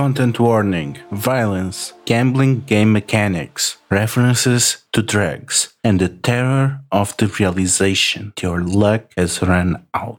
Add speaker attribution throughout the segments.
Speaker 1: Content warning, violence, gambling game mechanics, references to drugs, and the terror of the realization your luck has run out.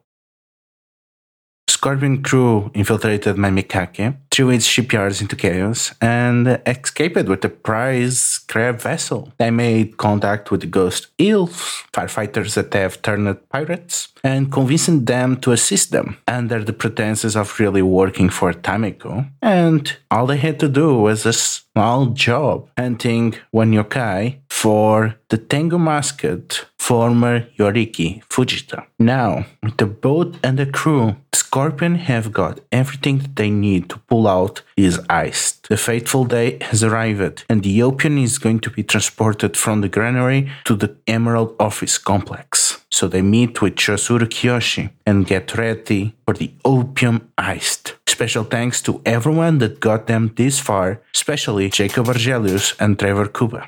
Speaker 1: Scorpion crew infiltrated Mamikake, threw its shipyards into chaos, and escaped with a prize crab vessel. They made contact with the ghost elves, firefighters that have turned pirates, and convincing them to assist them under the pretenses of really working for Tamiko. And all they had to do was a small job hunting one yokai for the Tengu mascot, former Yoriki Fujita. Now, with the boat and the crew, Scorpion have got everything that they need to pull out his heist. The fateful day has arrived, and the opium is going to be transported from the granary to the Emerald Office complex. So they meet with Shosuro Kiyoshi and get ready for the opium heist. Special thanks to everyone that got them this far, especially Jacob Argelius and Trevor Kuba.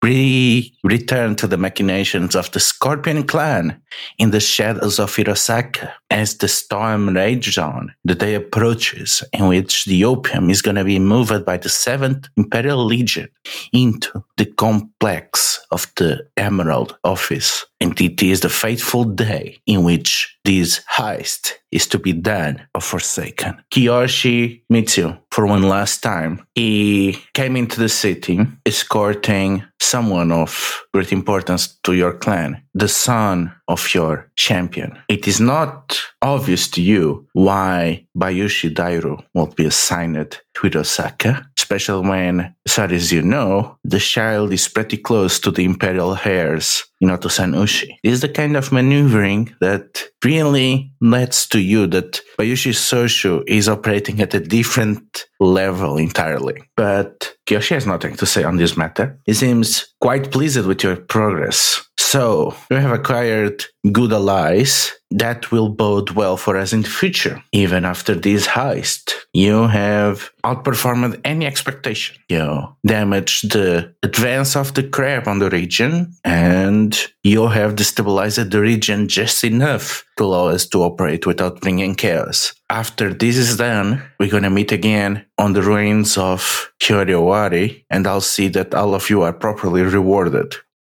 Speaker 1: We return to the machinations of the Scorpion clan in the shadows of Hirosaka as the storm rages on. The day approaches in which the opium is going to be moved by the 7th Imperial Legion into the complex of the Emerald Office. And it is the fateful day in which this heist is to be done or forsaken. Kiyoshi meets you for one last time. He came into the city escorting someone of great importance to your clan, the son of your champion. It is not obvious to you why Bayushi Dairu will be assigned to Hirosaka, especially when, as far as you know, the child is pretty close to the imperial heirs in Otosan Uchi. It is the kind of maneuvering that really lets to you that Bayushi Shoju is operating at a different level entirely. But Kiyoshi has nothing to say on this matter. He seems quite pleased with your progress. So, you have acquired good allies that will bode well for us in the future. Even after this heist, you have outperformed any expectation. You damaged the advance of the crab on the region, and you have destabilized the region just enough to allow us to operate without bringing chaos. After this is done, we're gonna meet again on the ruins of Kyoriowari, and I'll see that all of you are properly rewarded.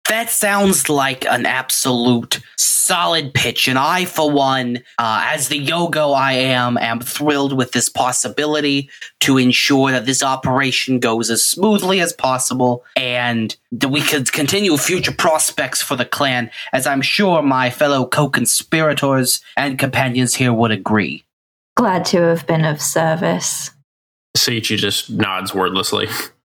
Speaker 2: That sounds like an absolute solid pitch. And I, for one, uh, as the Yogo I am, am thrilled with this possibility to ensure that this operation goes as smoothly as possible and that we could continue future prospects for the clan, as I'm sure my fellow co conspirators and companions here would agree.
Speaker 3: Glad to have been of service.
Speaker 4: Seiichi just nods wordlessly.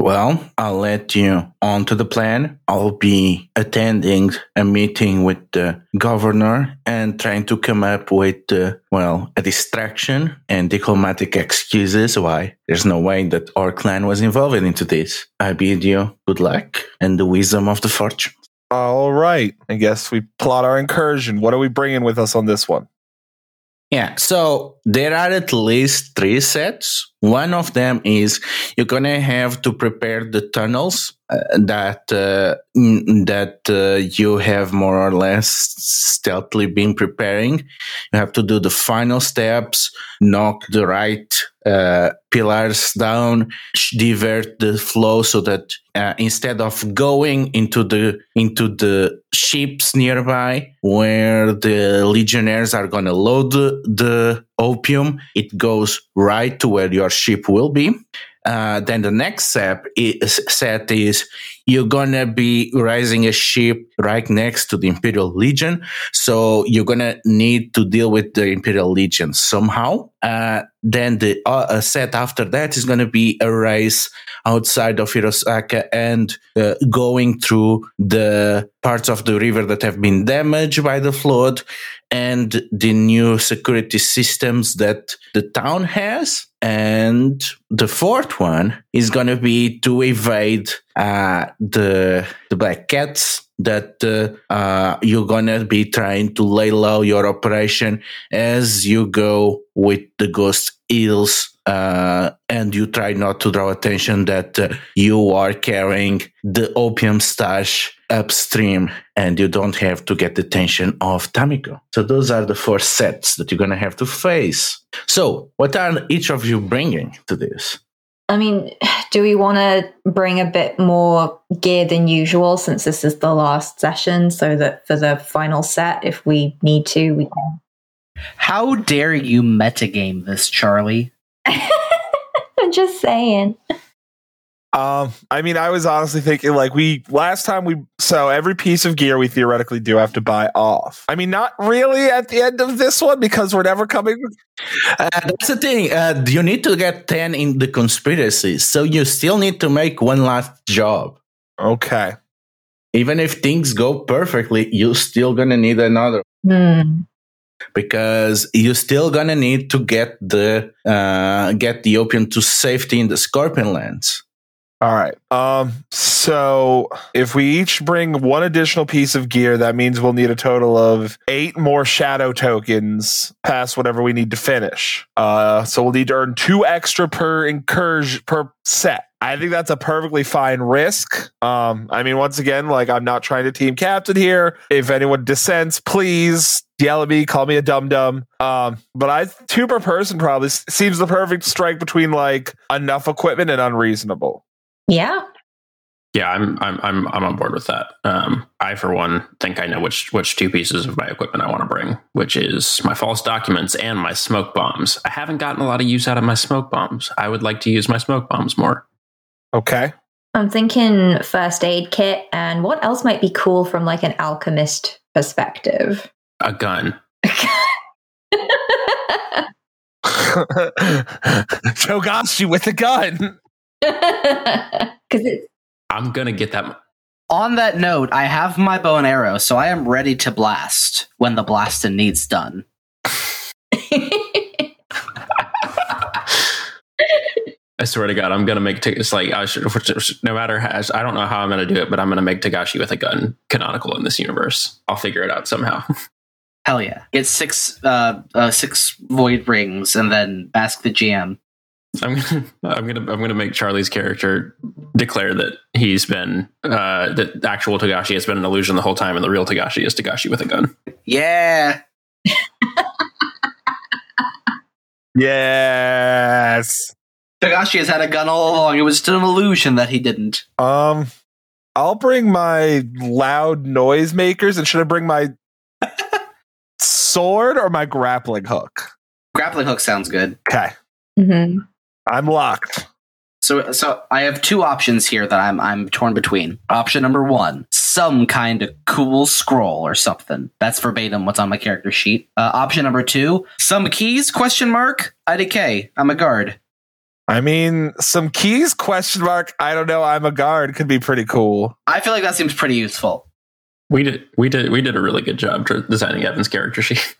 Speaker 1: Well, I'll let you on to the plan. I'll be attending a meeting with the governor and trying to come up with, uh, well, a distraction and diplomatic excuses why there's no way that our clan was involved into this. I bid you good luck and the wisdom of the fortune.
Speaker 5: All right. I guess we plot our incursion. What are we bringing with us on this one?
Speaker 1: Yeah, so there are at least three sets. One of them is you're gonna have to prepare the tunnels uh, that uh, that uh, you have more or less stealthily been preparing. You have to do the final steps, knock the right uh, pillars down, divert the flow so that uh, instead of going into the into the ships nearby where the legionnaires are to load the, the opium, it goes right to where your ship will be. Uh, then the next step is set is you're gonna be raising a ship right next to the Imperial Legion, so you're gonna need to deal with the Imperial Legion somehow. Uh, then the uh, set after that is gonna be a race outside of Hirosaka and uh, going through the parts of the river that have been damaged by the flood and the new security systems that the town has. And the fourth one is going to be to evade uh, the the black cats that uh, uh, you're to be trying to lay low your operation as you go with the ghost eels uh, and you try not to draw attention that uh, you are carrying the opium stash upstream and you don't have to get the attention of Tamiko. So those are the four sets that you're to have to face. So what are each of you bringing to this?
Speaker 3: I mean, do we want to bring a bit more gear than usual since this is the last session so that for the final set, if we need to, we can?
Speaker 2: How dare you metagame this, Charlie?
Speaker 3: I'm just saying.
Speaker 6: Um, I mean, I was honestly thinking like we last time we so every piece of gear we theoretically do have to buy off. I mean, not really at the end of this one because we're never coming.
Speaker 1: Uh, that's the thing. Uh, you need to get 10 in the conspiracy. So you still need to make one last job.
Speaker 6: Okay.
Speaker 1: Even if things go perfectly, you're still going to need another
Speaker 3: Hmm.
Speaker 1: because you're still going to need to get the uh, get the opium to safety in the scorpion lands.
Speaker 6: All right. Um, so if we each bring one additional piece of gear, that means we'll need a total of eight more shadow tokens past whatever we need to finish. Uh, so we'll need to earn two extra per incursion per set. I think that's a perfectly fine risk. Um, I mean, once again, like I'm not trying to team captain here. If anyone dissents, please yell at me, call me a dum dum. Um, but I two per person probably seems the perfect strike between like enough equipment and unreasonable.
Speaker 3: Yeah.
Speaker 4: Yeah, I'm I'm I'm I'm on board with that. Um, I for one think I know which which two pieces of my equipment I want to bring, which is my false documents and my smoke bombs. I haven't gotten a lot of use out of my smoke bombs. I would like to use my smoke bombs more.
Speaker 6: Okay.
Speaker 3: I'm thinking first aid kit and what else might be cool from like an alchemist perspective?
Speaker 4: A gun.
Speaker 6: Togashi with a gun.
Speaker 3: Because it's
Speaker 4: I'm gonna get that.
Speaker 2: On that note, I have my bow and arrow, so I am ready to blast when the blasting needs done.
Speaker 4: I swear to God, I'm gonna make. T- it's like I should, no matter how. I don't know how I'm gonna do it, but I'm gonna make Togashi with a gun canonical in this universe. I'll figure it out somehow.
Speaker 2: Hell yeah! Get six, uh, uh six void rings, and then ask the GM.
Speaker 4: I'm gonna, I'm gonna, I'm gonna make Charlie's character declare that he's been, uh, that actual Togashi has been an illusion the whole time, and the real Togashi is Togashi with a gun.
Speaker 2: Yeah,
Speaker 6: yes.
Speaker 2: Togashi has had a gun all along. It was still an illusion that he didn't.
Speaker 6: Um, I'll bring my loud noisemakers, and should I bring my sword or my grappling hook?
Speaker 2: Grappling hook sounds good.
Speaker 6: Okay,
Speaker 3: Mhm.
Speaker 6: I'm locked.
Speaker 2: So, so I have two options here that I'm I'm torn between. Option number one, some kind of cool scroll or something. That's verbatim what's on my character sheet. Uh, option number two, some keys? Question mark. IDK. I'm a guard.
Speaker 6: I mean, some keys? Question mark. I don't know. I'm a guard. Could be pretty cool.
Speaker 2: I feel like that seems pretty useful.
Speaker 4: We did, we did, we did a really good job designing Evan's character sheet.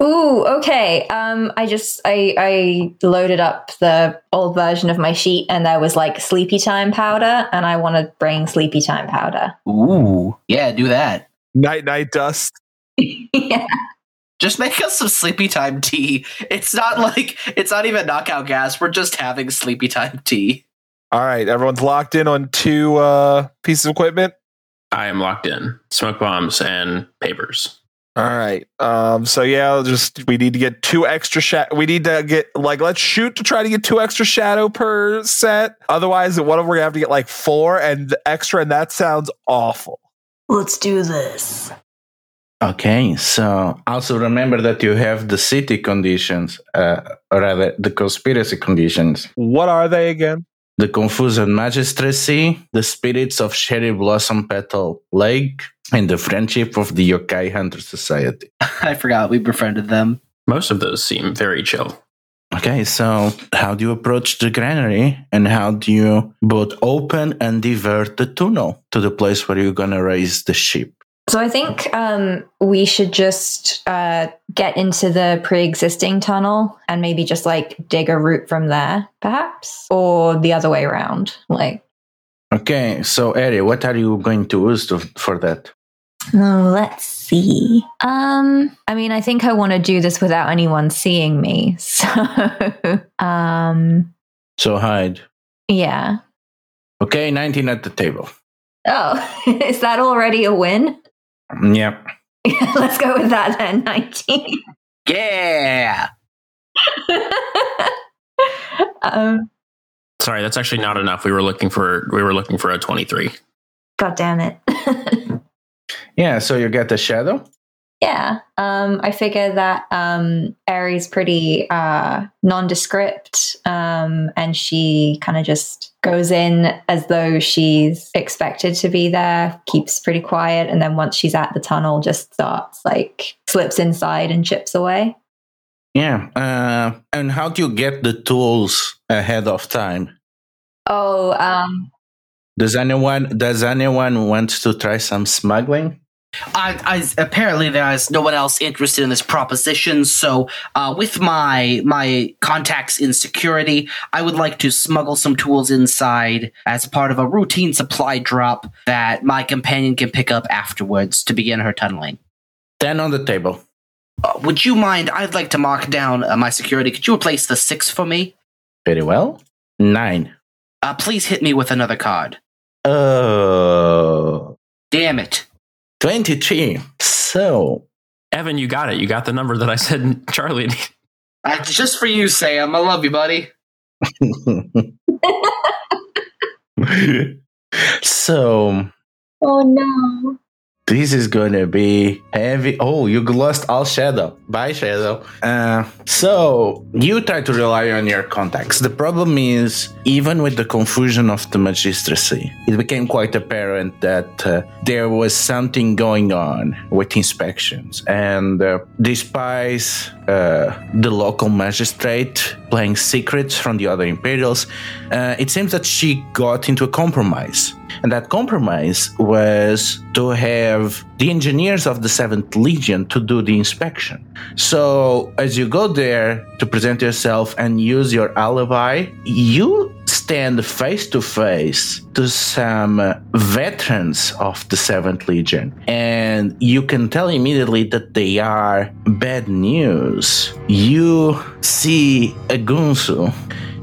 Speaker 3: Ooh, okay. Um, I just I I loaded up the old version of my sheet, and there was like sleepy time powder, and I want to bring sleepy time powder.
Speaker 2: Ooh, yeah, do that.
Speaker 6: Night, night dust.
Speaker 3: yeah.
Speaker 2: Just make us some sleepy time tea. It's not like it's not even knockout gas. We're just having sleepy time tea.
Speaker 6: All right, everyone's locked in on two uh, pieces of equipment.
Speaker 4: I am locked in. Smoke bombs and papers.
Speaker 6: All right. Um. So yeah, just we need to get two extra shadow. We need to get like let's shoot to try to get two extra shadow per set. Otherwise, what if we're gonna have to get like four and extra? And that sounds awful.
Speaker 3: Let's do this.
Speaker 1: Okay, so also remember that you have the city conditions, uh, or rather the conspiracy conditions.
Speaker 6: What are they again?
Speaker 1: The confused Magistracy, the Spirits of Cherry Blossom Petal Lake, and the Friendship of the Yokai Hunter Society.
Speaker 2: I forgot we befriended them.
Speaker 4: Most of those seem very chill.
Speaker 1: Okay, so how do you approach the granary and how do you both open and divert the tunnel to the place where you're gonna raise the ship?
Speaker 3: So I think um, we should just uh, get into the pre-existing tunnel and maybe just like dig a route from there, perhaps, or the other way around. Like,
Speaker 1: Okay, so Eri, what are you going to use to, for that?
Speaker 3: Oh, let's see. Um, I mean, I think I want to do this without anyone seeing me. So, um,
Speaker 1: So hide.
Speaker 3: yeah.
Speaker 1: Okay, 19 at the table.
Speaker 3: Oh, is that already a win?
Speaker 1: Yeah.
Speaker 3: Let's go with that then. Nineteen.
Speaker 2: Yeah.
Speaker 3: um,
Speaker 4: Sorry, that's actually not enough. We were looking for we were looking for a 23.
Speaker 3: God damn it.
Speaker 1: Yeah, so you get the shadow.
Speaker 3: yeah. Um, I figure that um, Aries pretty uh, nondescript, um, and she kind of just goes in as though she's expected to be there, keeps pretty quiet, and then once she's at the tunnel, just starts like slips inside and chips away.
Speaker 1: Yeah. Uh, and how do you get the tools ahead of time?
Speaker 3: Oh, um,
Speaker 1: Does anyone does anyone want to try some smuggling?
Speaker 2: I, I apparently there is no one else interested in this proposition. So, uh, with my my contacts in security, I would like to smuggle some tools inside as part of a routine supply drop that my companion can pick up afterwards to begin her tunneling.
Speaker 1: Ten on the table.
Speaker 2: Uh, would you mind? I'd like to mark down uh, my security. Could you replace the six for me?
Speaker 1: Very well. Nine.
Speaker 2: Uh, please hit me with another card.
Speaker 1: Oh.
Speaker 2: Damn it!
Speaker 1: 23. So,
Speaker 4: Evan, you got it. You got the number that I said Charlie.
Speaker 2: Uh, just for you, Sam. I love you, buddy.
Speaker 1: so
Speaker 3: oh no.
Speaker 1: This is gonna be heavy. Oh, you lost all shadow. Bye, shadow. Uh, so you try to rely on your contacts. The problem is, even with the confusion of the magistracy, it became quite apparent that uh, there was something going on with inspections, and uh, despite uh, the local magistrate playing secrets from the other Imperials, uh, it seems that she got into a compromise. And that compromise was to have the engineers of the 7th Legion to do the inspection. So, as you go there to present yourself and use your alibi, you stand face to face to some uh, veterans of the 7th Legion. And you can tell immediately that they are bad news. You see a Gunso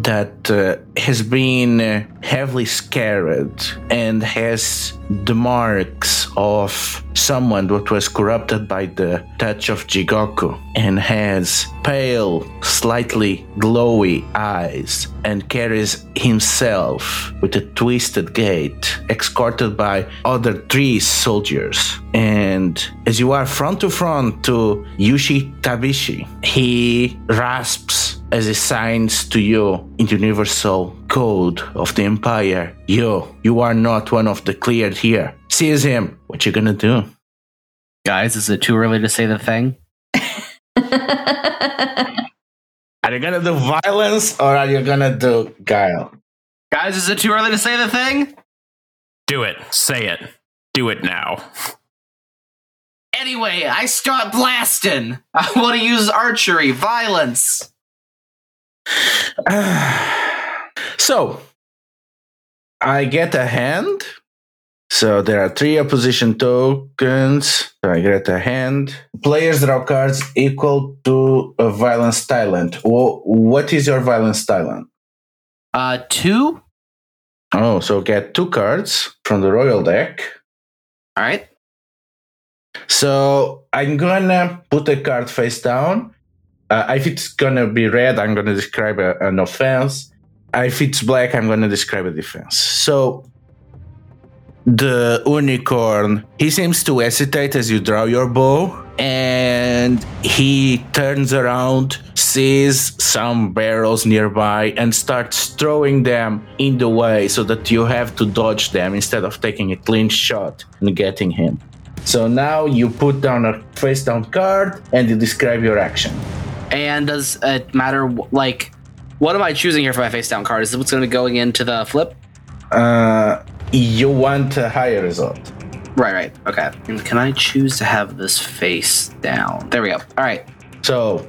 Speaker 1: that uh, has been uh, heavily scarred and has the marks of someone that was corrupted by the touch of Jigoku and has pale, slightly glowy eyes and carries himself with a twisted gait, escorted by other three soldiers. And as you are front to front to Yushi Tabishi, he rasps as he signs to you in the universal code of the empire. You, you are not one of the cleared here. Seize him. What you gonna do?
Speaker 2: Guys, is it too early to say the thing?
Speaker 1: Are you gonna do violence or are you gonna do guile?
Speaker 2: Guys, is it too early to say the thing?
Speaker 4: Do it. Say it. Do it now.
Speaker 2: Anyway, I start blasting. I want to use archery, violence.
Speaker 1: so, I get a hand. So there are three opposition tokens. So I get a hand. Players draw cards equal to a violence talent. Wha- What is your violence talent?
Speaker 2: Uh, two.
Speaker 1: Oh, so get two cards from the royal deck.
Speaker 2: All right.
Speaker 1: So I'm gonna put a card face down. Uh, if it's gonna be red, I'm gonna describe a, an offense. If it's black, I'm gonna describe a defense. So the unicorn, he seems to hesitate as you draw your bow, and he turns around, sees some barrels nearby, and starts throwing them in the way so that you have to dodge them instead of taking a clean shot and getting him. So now you put down a face down card and you describe your action.
Speaker 2: And does it matter? Like, what am I choosing here for my face down card? Is this what's going to be going into the flip?
Speaker 1: Uh, you want a higher result.
Speaker 2: Right, right. Okay. And can I choose to have this face down? There we go. All right.
Speaker 1: So,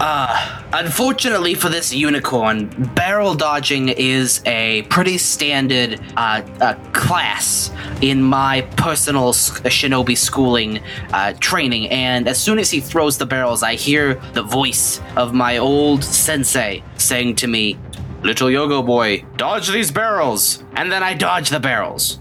Speaker 2: Uh, unfortunately for this unicorn, barrel dodging is a pretty standard uh, uh, class in my personal shinobi schooling uh, training. And as soon as he throws the barrels, I hear the voice of my old sensei saying to me, Little Yogo boy, dodge these barrels. And then I dodge the barrels.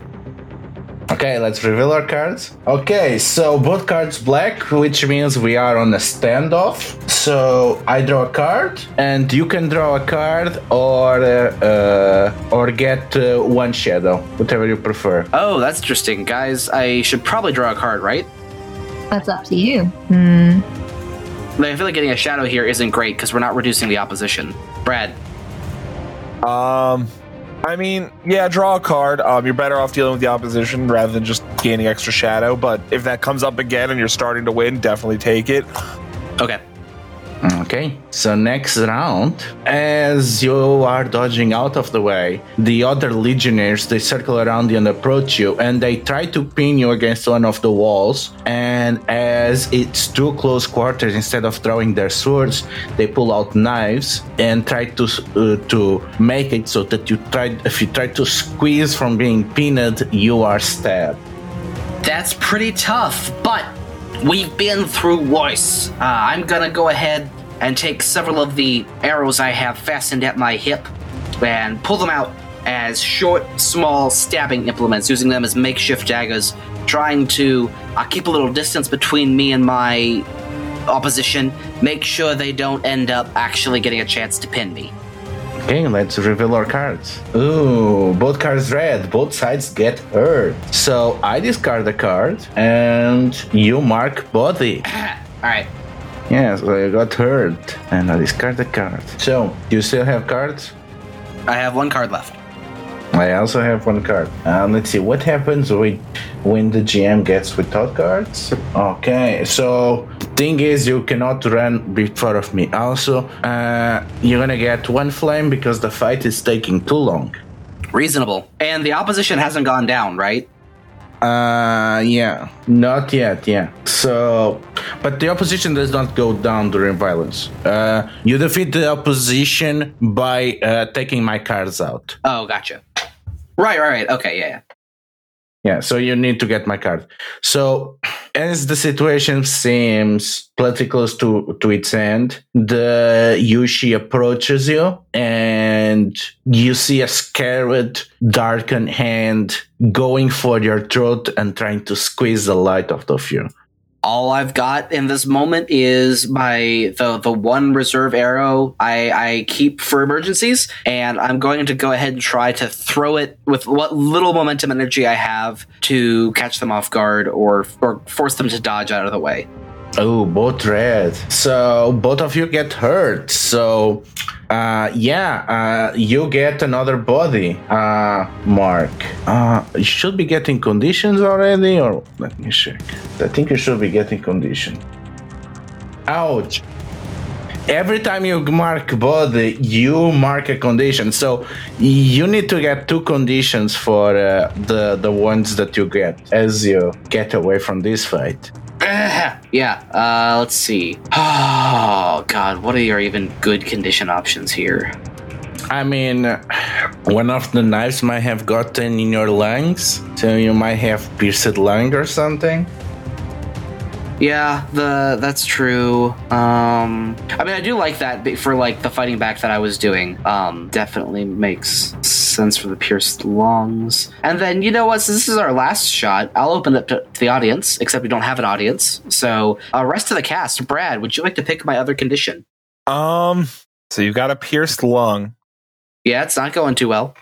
Speaker 1: okay, let's reveal our cards. Okay, so both cards black, which means we are on a standoff. So I draw a card, and you can draw a card or uh, uh, or get uh, one shadow, whatever you prefer.
Speaker 2: Oh, that's interesting. Guys, I should probably draw a card, right?
Speaker 3: That's up to you. Hmm.
Speaker 2: Like, I feel like getting a shadow here isn't great because we're not reducing the opposition. Brad,
Speaker 5: Um, I mean, yeah, draw a card. Um, you're better off dealing with the opposition rather than just gaining extra shadow. But if that comes up again and you're starting to win, definitely take it.
Speaker 2: okay.
Speaker 1: Okay, so next round, as you are dodging out of the way, the other legionnaires they circle around you and approach you, and they try to pin you against one of the walls. And as it's too close quarters, instead of throwing their swords, they pull out knives and try to uh, to make it so that you try. If you try to squeeze from being pinned, you are stabbed.
Speaker 2: That's pretty tough, but we've been through worse. Uh, I'm gonna go ahead and take several of the arrows I have fastened at my hip and pull them out as short, small stabbing implements, using them as makeshift daggers, trying to uh, keep a little distance between me and my opposition, make sure they don't end up actually getting a chance to pin me.
Speaker 1: Okay, let's reveal our cards. Ooh, both cards red. Both sides get hurt. So I discard the card, and you mark body.
Speaker 2: All right.
Speaker 1: Yes, I got hurt, and I discard the card. So you still have cards?
Speaker 2: I have one card left.
Speaker 1: I also have one card. Um, let's see what happens with when the GM gets without cards. Okay, so thing is you cannot run before of me. Also, uh, you're gonna get one flame because the fight is taking too long.
Speaker 2: Reasonable. And the opposition hasn't gone down, right?
Speaker 1: Uh, yeah, not yet. Yeah. So, but the opposition does not go down during violence. Uh, you defeat the opposition by uh, taking my cards out.
Speaker 2: Oh, gotcha. Right, right, right. Okay, yeah, yeah.
Speaker 1: Yeah, so you need to get my card. So, as the situation seems pretty close to, to its end, the Yushi approaches you and you see a scared, darkened hand going for your throat and trying to squeeze the light out of you.
Speaker 2: All I've got in this moment is my the the one reserve arrow I, I keep for emergencies, and I'm going to go ahead and try to throw it with what little momentum energy I have to catch them off guard or or force them to dodge out of the way.
Speaker 1: Oh, both red. So both of you get hurt. So, uh, yeah, uh, you get another body, uh, Mark. Uh, you should be getting conditions already, or let me check. I think you should be getting condition. Ouch. Every time you mark body, you mark a condition. So you need to get two conditions for uh, the the ones that you get as you get away from this fight.
Speaker 2: yeah, uh, let's see. Oh God, what are your even good condition options here?
Speaker 1: I mean, one of the knives might have gotten in your lungs, so you might have pierced lung or something.
Speaker 2: Yeah, the that's true. Um, I mean, I do like that for like the fighting back that I was doing. Um, definitely makes sense for the pierced lungs. And then you know what? Since this is our last shot, I'll open it to, to the audience. Except we don't have an audience, so uh, rest of the cast. Brad, would you like to pick my other condition?
Speaker 5: Um, so you've got a pierced lung.
Speaker 2: Yeah, it's not going too well.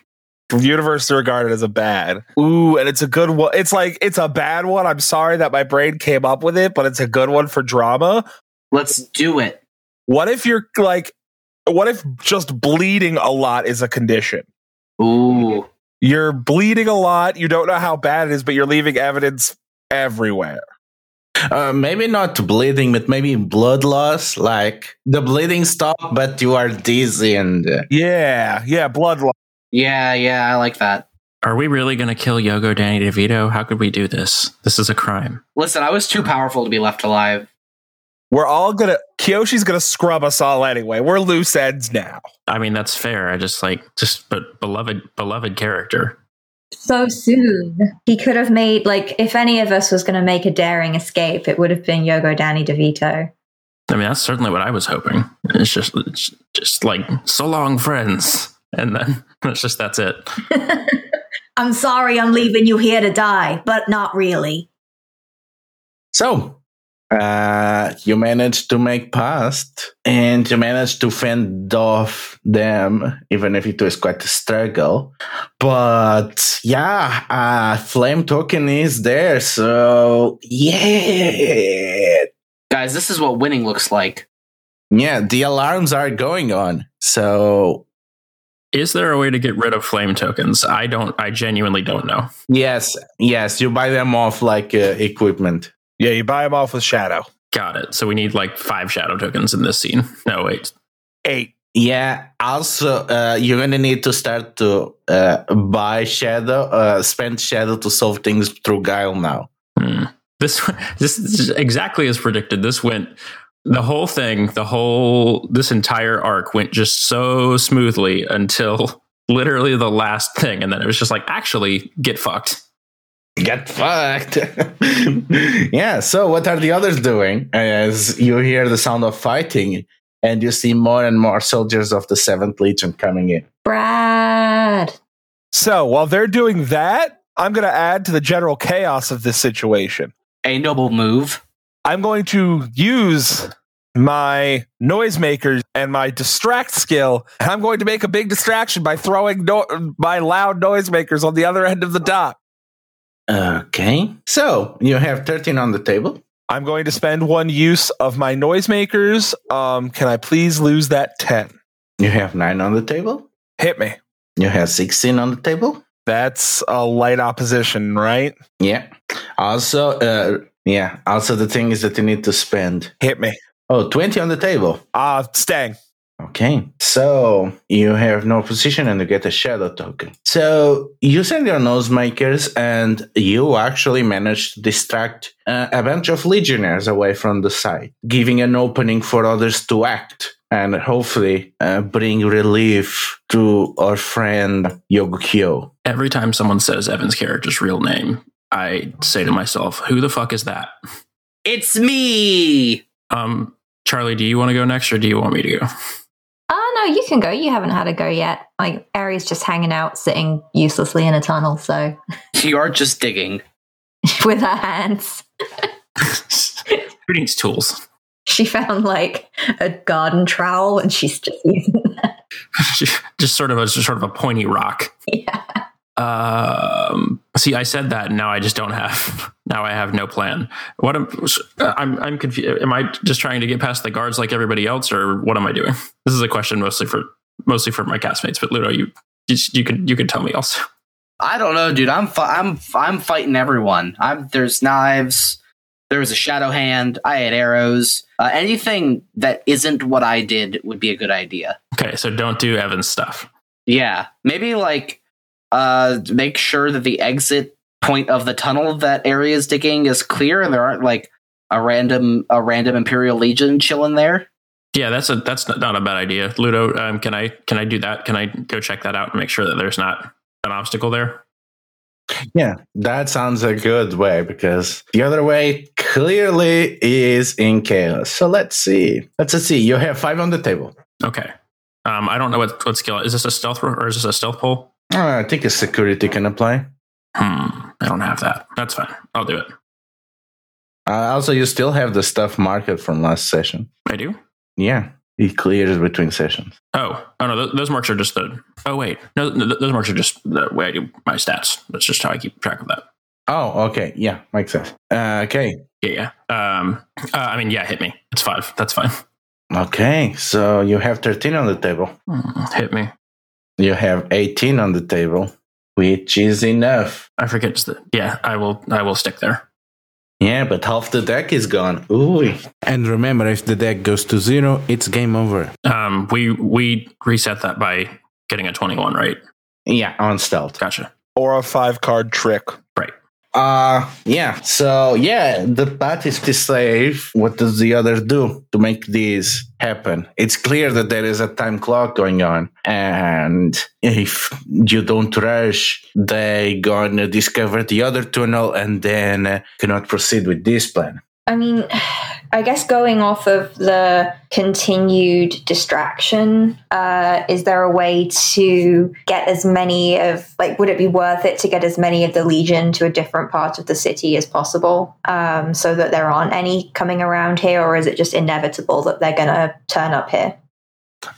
Speaker 5: Universally regarded as a bad. Ooh, and it's a good one. It's like it's a bad one. I'm sorry that my brain came up with it, but it's a good one for drama.
Speaker 2: Let's do it.
Speaker 5: What if you're like, what if just bleeding a lot is a condition?
Speaker 2: Ooh,
Speaker 5: You're bleeding a lot. You don't know how bad it is, but you're leaving evidence everywhere.
Speaker 1: Uh, maybe not bleeding, but maybe blood loss. Like the bleeding stopped, but you are dizzy and uh,
Speaker 5: Yeah, yeah, blood loss.
Speaker 2: yeah, yeah, I like that.
Speaker 4: Are we really going to kill Yogo Danny DeVito? How could we do this? This is a crime.
Speaker 2: Listen, I was too powerful to be left alive.
Speaker 5: We're all gonna Kiyoshi's gonna scrub us all anyway. We're loose ends now.
Speaker 4: I mean, that's fair. I just like just but beloved beloved character.
Speaker 3: So soon. He could have made, like, if any of us was going to make a daring escape, it would have been Yogo Danny DeVito.
Speaker 4: I mean, that's certainly what I was hoping. It's just it's just like so long, friends, and then it's just that's it.
Speaker 3: I'm sorry I'm leaving you here to die, but not really.
Speaker 1: So, uh, you managed to make past and you managed to fend off them, even if it was quite a struggle. But yeah, uh, flame token is there. So, yeah.
Speaker 2: Guys, this is what winning looks like.
Speaker 1: Yeah, the alarms are going on. So,
Speaker 4: Is there a way to get rid of flame tokens? I don't. I genuinely don't know.
Speaker 1: yes, yes, you buy them off like uh, equipment.
Speaker 5: Yeah, you buy them off with Shadow.
Speaker 4: Got it. So we need like five shadow tokens in this scene. No, wait.
Speaker 5: Eight.
Speaker 1: Yeah. Also, uh, you're gonna need to start to uh, buy shadow, uh, spend shadow to solve things through guile now.
Speaker 4: Hmm. This this is exactly as predicted. This went the whole thing, the whole this entire arc went just so smoothly until literally the last thing, and then it was just like, actually, get fucked.
Speaker 1: Get fucked. yeah. So, what are the others doing? As you hear the sound of fighting, and you see more and more soldiers of the Seventh Legion coming in.
Speaker 3: Brad.
Speaker 5: So while they're doing that, I'm gonna add to the general chaos of this situation.
Speaker 2: A noble move.
Speaker 5: I'm going to use my noisemakers and my distract skill, and I'm going to make a big distraction by throwing no- my loud noisemakers on the other end of the dock.
Speaker 1: Okay. So you have 13 on the table.
Speaker 5: I'm going to spend one use of my noisemakers. Um, can I please lose that 10?
Speaker 1: You have nine on the table.
Speaker 5: Hit me.
Speaker 1: You have 16 on the table.
Speaker 5: That's a light opposition, right?
Speaker 1: Yeah. Also, uh, yeah. Also, the thing is that you need to spend.
Speaker 5: Hit me.
Speaker 1: Oh, 20 on the table.
Speaker 5: Uh, stang.
Speaker 1: Okay. So you have no position and you get a shadow token. So you send your nosemakers and you actually manage to distract uh, a bunch of legionnaires away from the site, giving an opening for others to act and hopefully uh, bring relief to our friend Yogukyo.
Speaker 4: Every time someone says Evan's character's real name, I say to myself, "Who the fuck is that?"
Speaker 2: It's me.
Speaker 4: Um, Charlie, do you want to go next, or do you want me to go?
Speaker 3: No, you can go. You haven't had a go yet. Like, Aries just hanging out, sitting uselessly in a tunnel, so
Speaker 2: You are just digging.
Speaker 3: with her hands.
Speaker 4: Who needs tools?
Speaker 3: She found like a garden trowel and she's just using that.
Speaker 4: just sort of a just sort of a pointy rock.
Speaker 3: Yeah.
Speaker 4: Um, see, I said that, and now I just don't have. Now I have no plan. What am I'm? I'm confused. Am I just trying to get past the guards like everybody else, or what am I doing? This is a question mostly for mostly for my castmates. But Ludo, you you, you could you could tell me also.
Speaker 2: I don't know, dude. I'm fi- I'm I'm fighting everyone. I'm there's knives. There was a shadow hand. I had arrows. Uh, anything that isn't what I did would be a good idea.
Speaker 4: Okay, so don't do Evan's stuff.
Speaker 2: Yeah, maybe like uh make sure that the exit point of the tunnel that area is digging is clear and there aren't like a random a random Imperial Legion chilling there.
Speaker 4: Yeah, that's a that's not, not a bad idea. Ludo, um, can I can I do that? Can I go check that out and make sure that there's not an obstacle there?
Speaker 1: Yeah, that sounds a good way because the other way clearly is in chaos. So let's see. Let's see. You have five on the table.
Speaker 4: Okay. Um, I don't know what what skill is this a stealth ro- or is this a stealth pull?
Speaker 1: Uh, I think a security can apply.
Speaker 4: Hmm, I don't have that. That's fine. I'll do it.
Speaker 1: Uh, also, you still have the stuff marked from last session.
Speaker 4: I do.
Speaker 1: Yeah, it clears between sessions.
Speaker 4: Oh, oh no, th- those marks are just the. Oh wait, no, no, those marks are just the way I do my stats. That's just how I keep track of that.
Speaker 1: Oh, okay. Yeah, makes sense. Uh, okay.
Speaker 4: Yeah, yeah. Um, uh, I mean, yeah, hit me. It's five. That's fine.
Speaker 1: Okay. So you have 13 on the table.
Speaker 4: Hmm, hit me.
Speaker 1: You have 18 on the table, which is enough.
Speaker 4: I forget. The, yeah, I will. I will stick there.
Speaker 1: Yeah, but half the deck is gone. Ooh. And remember, if the deck goes to zero, it's game over.
Speaker 4: Um, we we reset that by getting a twenty-one, right?
Speaker 1: Yeah, on stealth.
Speaker 4: Gotcha.
Speaker 6: or a five card trick.
Speaker 1: Uh yeah. So yeah, the path is to save. What does the other do to make this happen? It's clear that there is a time clock going on, and if you don't rush, they gonna discover the other tunnel and then cannot proceed with this plan.
Speaker 3: I mean, I guess going off of the continued distraction, uh, is there a way to get as many of, like, would it be worth it to get as many of the Legion to a different part of the city as possible um, so that there aren't any coming around here, or is it just inevitable that they're going to turn up here?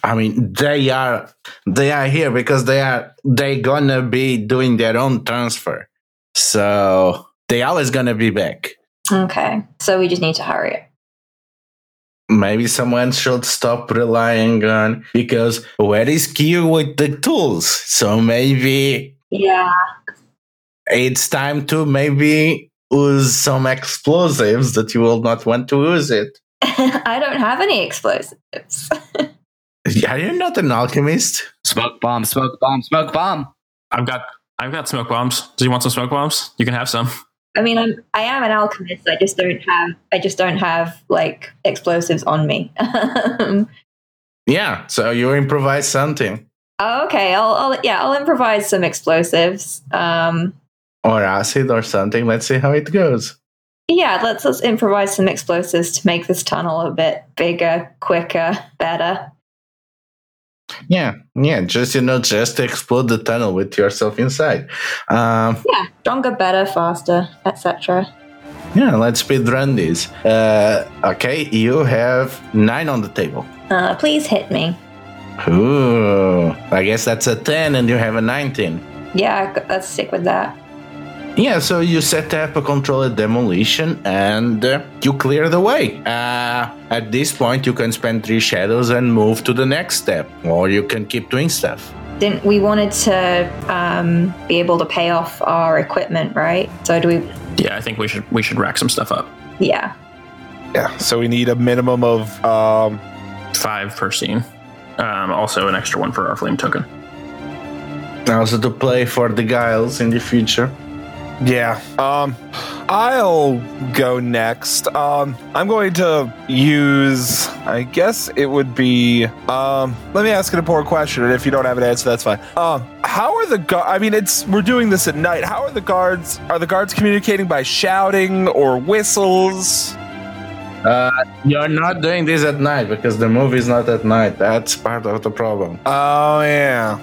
Speaker 1: I mean, they are they are here because they are they gonna be doing their own transfer, so they always gonna be back.
Speaker 3: Okay, so we just need to hurry it.
Speaker 1: maybe someone should stop relying on because where is Q with the tools? So maybe
Speaker 3: Yeah.
Speaker 1: it's time to maybe use some explosives that you will not want to use it.
Speaker 3: I don't have any explosives.
Speaker 1: Are you not an alchemist?
Speaker 2: Smoke bomb, smoke bomb, smoke bomb.
Speaker 4: I've got I've got smoke bombs. Do you want some smoke bombs? You can have some.
Speaker 3: I mean, I'm I am an alchemist. I just don't have I just don't have like explosives on me. oh,
Speaker 1: Yeah, so you improvise something.
Speaker 3: okay, I'll, I'll yeah, I'll improvise some explosives. Um,
Speaker 1: Or acid or something. Let's see how it goes.
Speaker 3: yeah, let's let's improvise some explosives to make this tunnel a bit bigger, quicker, better.
Speaker 1: Yeah, yeah, just you know, just explode the tunnel with yourself inside. Um,
Speaker 3: Yeah, stronger, better, faster, etc.
Speaker 1: yeah, let's speed run this. Uh, okay, you have nine on the table.
Speaker 3: Uh, please hit me.
Speaker 1: Ooh, I guess that's a 10 and you have a 19.
Speaker 3: Yeah, let's stick with that.
Speaker 1: Yeah, so you set up a controlled demolition and uh, you clear the way. Uh, at this point, you can spend three shadows and move to the next step, or you can keep doing stuff.
Speaker 3: Didn't we wanted to um, be able to pay off our equipment, right? So do we?
Speaker 4: Yeah, I think we should we should rack some stuff up.
Speaker 3: Yeah.
Speaker 6: Yeah. So we need a minimum of um,
Speaker 4: Five per scene. Um, also an extra one for our flame token.
Speaker 1: Also, to play for the Giles in the future.
Speaker 6: Yeah. Um I'll go next. Um I'm going to use I guess it would be um let me ask an important question and if you don't have an answer that's fine. Um how are the gu- I mean it's we're doing this at night. How are the guards are the guards communicating by shouting or whistles?
Speaker 1: Uh, you're not doing this at night because the movie's not at night. That's part of the problem.
Speaker 6: Oh yeah.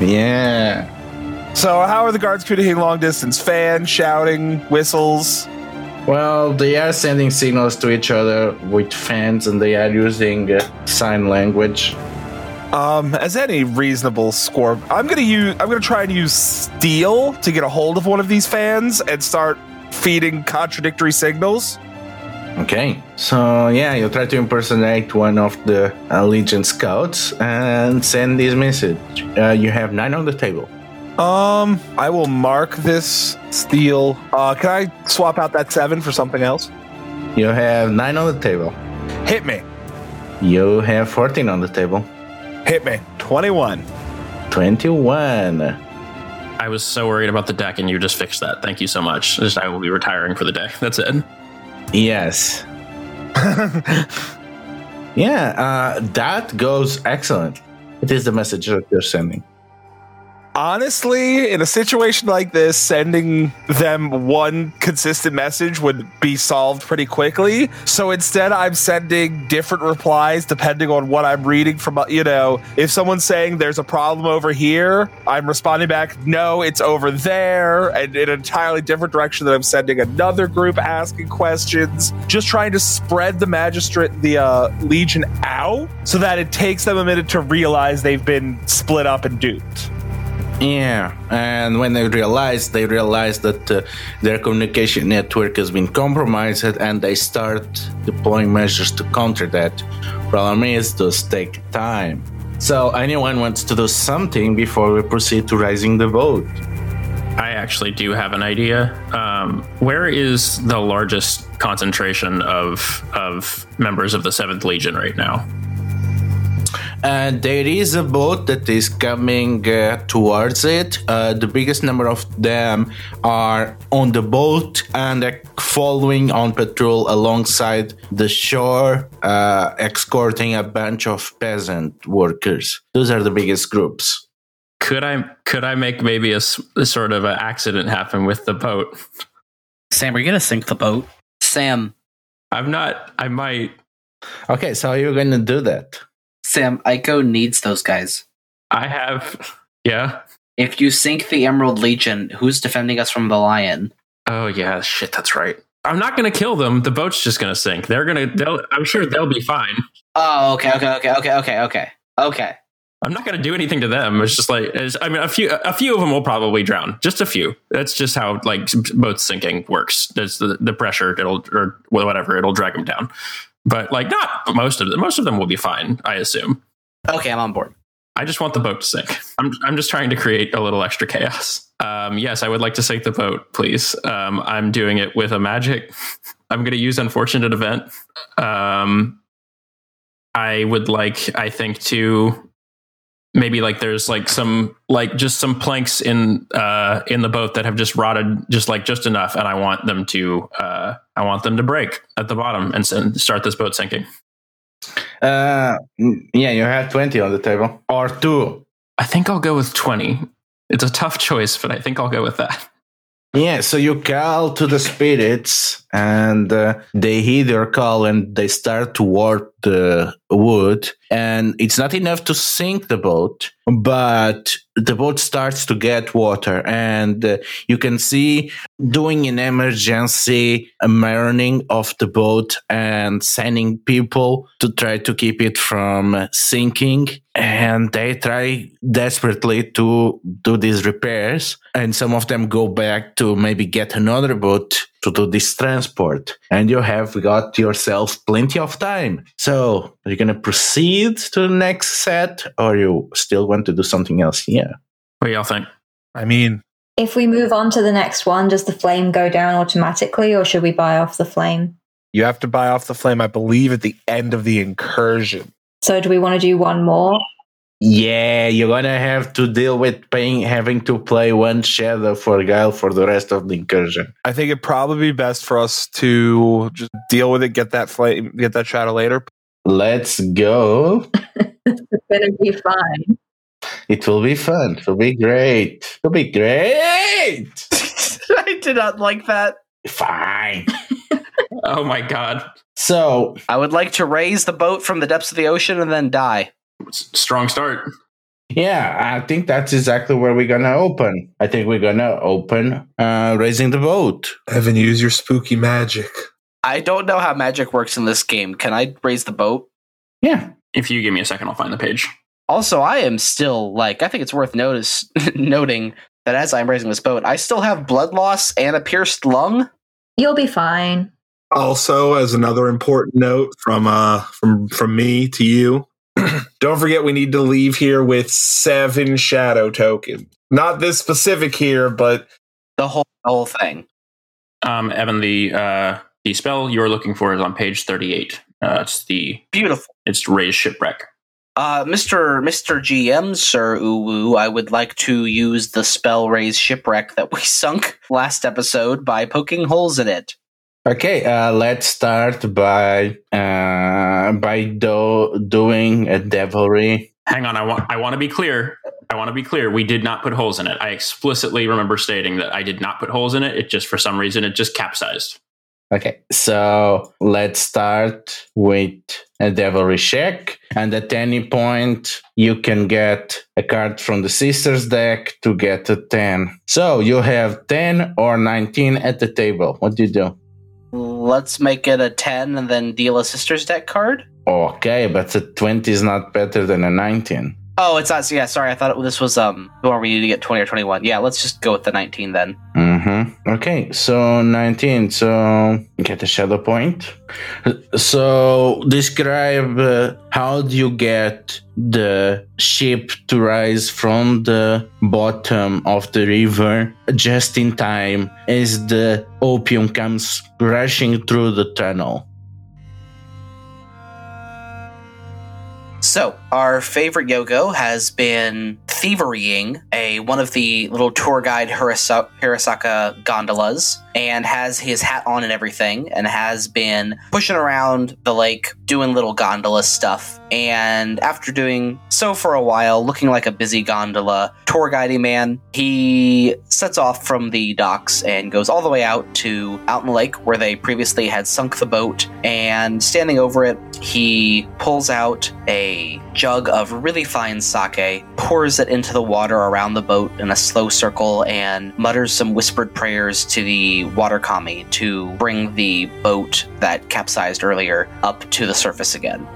Speaker 1: Yeah.
Speaker 6: So how are the guards communicating long distance? Fan, shouting, whistles?
Speaker 1: Well, they are sending signals to each other with fans and they are using uh, sign language.
Speaker 6: Um, as any reasonable score, I'm gonna use. I'm gonna try and use steel to get a hold of one of these fans and start feeding contradictory signals.
Speaker 1: Okay, so yeah, you try to impersonate one of the uh, Legion scouts and send this message. Uh, you have nine on the table.
Speaker 6: Um, I will mark this steel. Uh, can I swap out that seven for something else?
Speaker 1: You have nine on the table.
Speaker 6: Hit me,
Speaker 1: You have 14 on the table.
Speaker 6: hit me. Twenty-one.
Speaker 1: 21.
Speaker 4: I was so worried about the deck, and you just fixed that. Thank you so much. Just, I will be retiring for the day. That's it.
Speaker 1: Yes. Yeah, uh, that goes excellent. It is the message that you're sending.
Speaker 6: Honestly, in a situation like this, sending them one consistent message would be solved pretty quickly. So instead, I'm sending different replies depending on what I'm reading from, uh, you know, if someone's saying there's a problem over here, I'm responding back, no, it's over there, and in an entirely different direction that I'm sending another group asking questions, just trying to spread the magistrate, the uh, legion out so that it takes them a minute to realize they've been split up and duped.
Speaker 1: Yeah, and when they realize, they realize that uh, their communication network has been compromised, and they start deploying measures to counter that. Problem is, those take time. So, anyone wants to do something before we proceed to raising the vote?
Speaker 4: I actually do have an idea. Um, where is the largest concentration of of members of the Seventh Legion right now?
Speaker 1: And there is a boat that is coming uh, towards it. Uh, the biggest number of them are on the boat and following on patrol alongside the shore, uh, escorting a bunch of peasant workers. Those are the biggest groups.
Speaker 4: Could I could I make maybe a sort of an accident happen with the boat?
Speaker 2: Sam, are you gonna sink the boat? Sam,
Speaker 4: I'm not. I might.
Speaker 1: Okay, so you're going to do that.
Speaker 2: Sam, Ico needs those guys.
Speaker 4: I have. Yeah.
Speaker 2: If you sink the Emerald Legion, who's defending us from the lion?
Speaker 4: Oh yeah. Shit. That's right. I'm not gonna kill them. The boat's just gonna sink. They're gonna. They'll. I'm sure they'll be fine.
Speaker 2: Oh, okay, okay, okay, okay, okay, okay, okay.
Speaker 4: I'm not going to do anything to them. It's just like it's, I mean, a few a few of them will probably drown. Just a few. That's just how like boat sinking works. There's the, the pressure. It'll or whatever. It'll drag them down. But like not most of them. Most of them will be fine. I assume.
Speaker 2: Okay, I'm on board.
Speaker 4: I just want the boat to sink. I'm I'm just trying to create a little extra chaos. Um, yes, I would like to sink the boat, please. Um, I'm doing it with a magic. I'm going to use unfortunate event. Um, I would like, I think, to maybe like there's like some like just some planks in uh in the boat that have just rotted just like just enough and i want them to uh i want them to break at the bottom and s- start this boat sinking
Speaker 1: Uh, yeah, you have 20 on the table. Or two.
Speaker 4: i think i'll go with 20 it's a tough choice but i think i'll go with that
Speaker 1: Yeah, so you call to the spirits and uh, they hear their call and they start to warp the wood. And it's not enough to sink the boat, but the boat starts to get water. And uh, you can see doing an emergency maroning of the boat and sending people to try to keep it from sinking. And they try desperately to do these repairs. And some of them go back to maybe get another boat to do this transport. And you have got yourself plenty of time. So are you going to proceed to the next set or you still want to do something else here?
Speaker 4: what do y'all think
Speaker 5: I mean,
Speaker 3: If we move on to the next one, does the flame go down automatically or should we buy off the flame?
Speaker 5: you have to buy off the flame, I believe, at the end of the incursion.
Speaker 3: So do we want to do one more?
Speaker 1: Yeah, you're gonna have to deal with paying, having to play one shadow for Guile for the rest of the incursion.
Speaker 5: I think it'd probably be best for us to just deal with it, get that flame, get that shadow later.
Speaker 1: Let's go.
Speaker 3: It's going to be fine.
Speaker 1: It will be fun. It will be great. It will be great.
Speaker 2: I did not like that.
Speaker 1: Fine.
Speaker 4: oh my god
Speaker 1: So
Speaker 2: I would like to raise the boat from the depths of the ocean and then die.
Speaker 4: S- strong start
Speaker 1: Yeah, I think that's exactly where we're gonna open. I think we're gonna open uh, raising the boat.
Speaker 5: Evan, use your spooky magic.
Speaker 2: I don't know how magic works in this game. Can I raise the boat?
Speaker 1: Yeah,
Speaker 4: if you give me a second i'll find the page
Speaker 2: Also, I am still like I think it's worth notice noting that as I'm raising this boat, I still have blood loss and a pierced lung.
Speaker 3: You'll be fine.
Speaker 5: Also, as another important note from uh from from me to you, don't forget we need to leave here with seven shadow tokens. Not this specific here, but
Speaker 2: The whole the whole thing.
Speaker 4: um evan the uh the spell you're looking for is on page 38 uh it's the
Speaker 2: Beautiful.
Speaker 4: it's raised shipwreck
Speaker 2: Uh, Mr. Mr. GM, Sir Uwu, I would like to use the spell raise shipwreck that we sunk last episode by poking holes in it.
Speaker 1: Okay, uh, let's start by uh, by do- doing a devilry.
Speaker 4: hang on i want i want to be clear i want to be clear we did not put holes in it i explicitly remember stating that i did not put holes in it it just for some reason it just capsized
Speaker 1: Okay, so let's start with a devilry check, and at any point you can get a card from the sisters deck to get a ten. So you have ten or nineteen at the table. What do you do?
Speaker 2: Let's make it a 10 and then deal a sister's deck card.
Speaker 1: Okay, but a twenty is not better than a nineteen.
Speaker 2: Oh, it's not. Yeah, sorry. I thought this was um where we need to get 20 or 21. Yeah, let's just go with the 19 then.
Speaker 1: Mm-hmm. Okay, so 19. So get a shadow point. So describe uh, how do you get the ship to rise from the bottom of the river just in time as the opium comes rushing through the tunnel.
Speaker 2: So, our favorite Yogo has been thieverying a one of the little tour guide Hirasa- Hirasaka gondolas and has his hat on and everything and has been pushing around the lake doing little gondola stuff. And after doing so for a while, looking like a busy gondola tour guiding man, he sets off from the docks and goes all the way out to out in the lake where they previously had sunk the boat. And standing over it, he pulls out a jug of really fine sake, pours it into the water around the boat in a slow circle, and mutters some whispered prayers to the water kami to bring the boat that capsized earlier up to the surface again.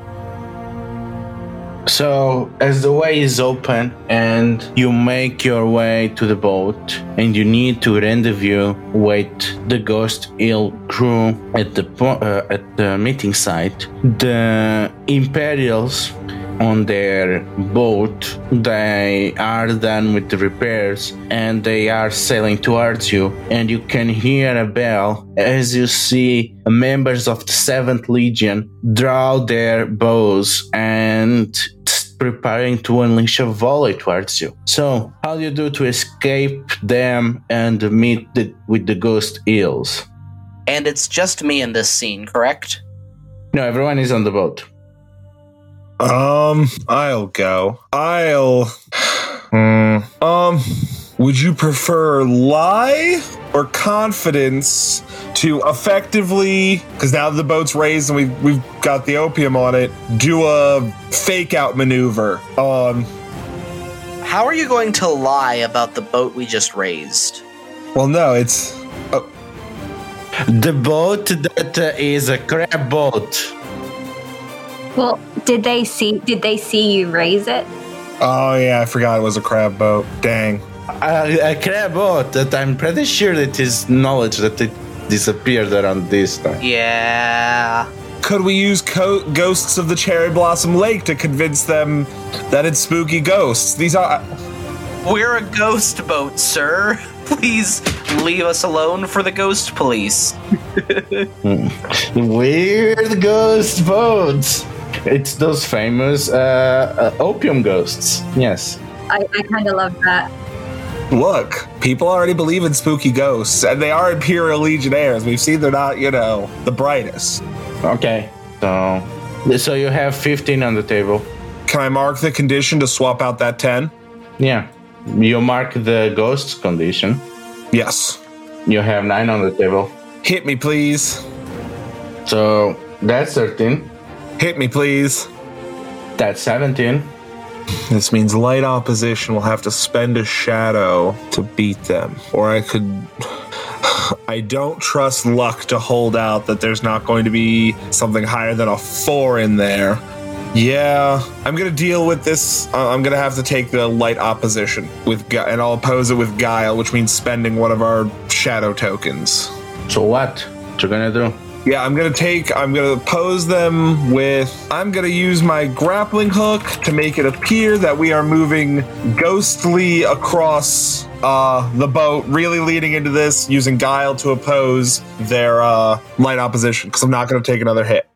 Speaker 1: So, as the way is open and you make your way to the boat, and you need to rendezvous with the Ghost Eel crew at the uh, at the meeting site, the Imperials on their boat they are done with the repairs and they are sailing towards you and you can hear a bell as you see members of the 7th legion draw their bows and preparing to unleash a volley towards you. So, how do you do to escape them and meet the, with the ghost eels?
Speaker 2: And it's just me in this scene, correct?
Speaker 1: No, everyone is on the boat.
Speaker 6: Um, I'll go. I'll. Hmm. Um, would you prefer lie or confidence to effectively? Because now the boat's raised and we've we've got the opium on it. Do a fake out maneuver. Um.
Speaker 2: How are you going to lie about the boat we just raised?
Speaker 6: Well, no, it's.
Speaker 1: The boat that uh, is a crab boat.
Speaker 3: Well, did they see? Did they see you raise it?
Speaker 6: Oh yeah, I forgot it was a crab boat. Dang.
Speaker 1: A, a crab boat that I'm pretty sure it is knowledge that it disappeared around this time.
Speaker 2: Yeah.
Speaker 6: Could we use co- ghosts of the Cherry Blossom Lake to convince them that it's spooky ghosts? These are.
Speaker 2: We're a ghost boat, sir. Please leave us alone for the ghost police.
Speaker 1: Hmm. We're the ghost boats. It's those famous uh, uh, opium ghosts. Yes.
Speaker 3: I, I kind of love that.
Speaker 6: Look, people already believe in spooky ghosts, and they are Imperial Legionnaires. We've seen they're not, you know, the brightest.
Speaker 1: Okay. So, so you have 15 on the table.
Speaker 6: Can I mark the condition to swap out that 10?
Speaker 1: Yeah. You mark the ghost's condition.
Speaker 6: Yes.
Speaker 1: You have nine on the table.
Speaker 6: Hit me, please.
Speaker 1: So that's 13.
Speaker 6: Hit me, please.
Speaker 1: That's 17.
Speaker 6: This means light opposition will have to spend a shadow to beat them. Or I could. I don't trust luck to hold out that there's not going to be something higher than a four in there. Yeah, I'm gonna deal with this. Uh, I'm gonna have to take the light opposition with, gu- and I'll oppose it with guile, which means spending one of our shadow tokens.
Speaker 1: So what? What you gonna do?
Speaker 6: Yeah, I'm gonna take. I'm gonna pose them with. I'm gonna use my grappling hook to make it appear that we are moving ghostly across uh, the boat, really leading into this, using guile to oppose their uh, light opposition. Because I'm not gonna take another hit.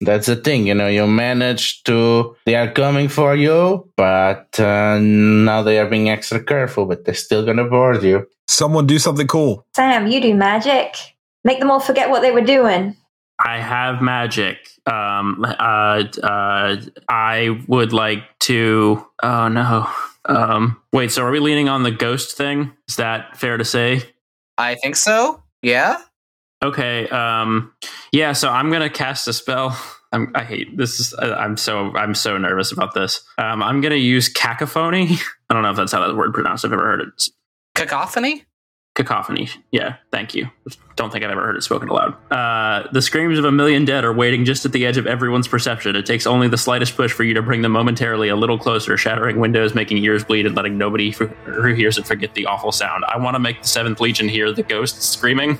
Speaker 1: That's the thing, you know, you manage to, they are coming for you, but uh, now they are being extra careful, but they're still gonna board you.
Speaker 6: Someone do something cool.
Speaker 3: Sam, you do magic. Make them all forget what they were doing.
Speaker 4: I have magic. Um, uh, uh, I would like to. Oh no. Um, wait. So are we leaning on the ghost thing? Is that fair to say?
Speaker 2: I think so. Yeah.
Speaker 4: Okay. Um, yeah. So I'm gonna cast a spell. I'm, I hate this. Is, I- I'm so I'm so nervous about this. Um, I'm gonna use cacophony. I don't know if that's how that word pronounced. I've ever heard it.
Speaker 2: Cacophony?
Speaker 4: Cacophony. Yeah, thank you. Don't think I've ever heard it spoken aloud. Uh, the screams of a million dead are waiting just at the edge of everyone's perception. It takes only the slightest push for you to bring them momentarily a little closer, shattering windows, making ears bleed, and letting nobody f- who hears it forget the awful sound. I want to make the Seventh Legion hear the ghosts screaming.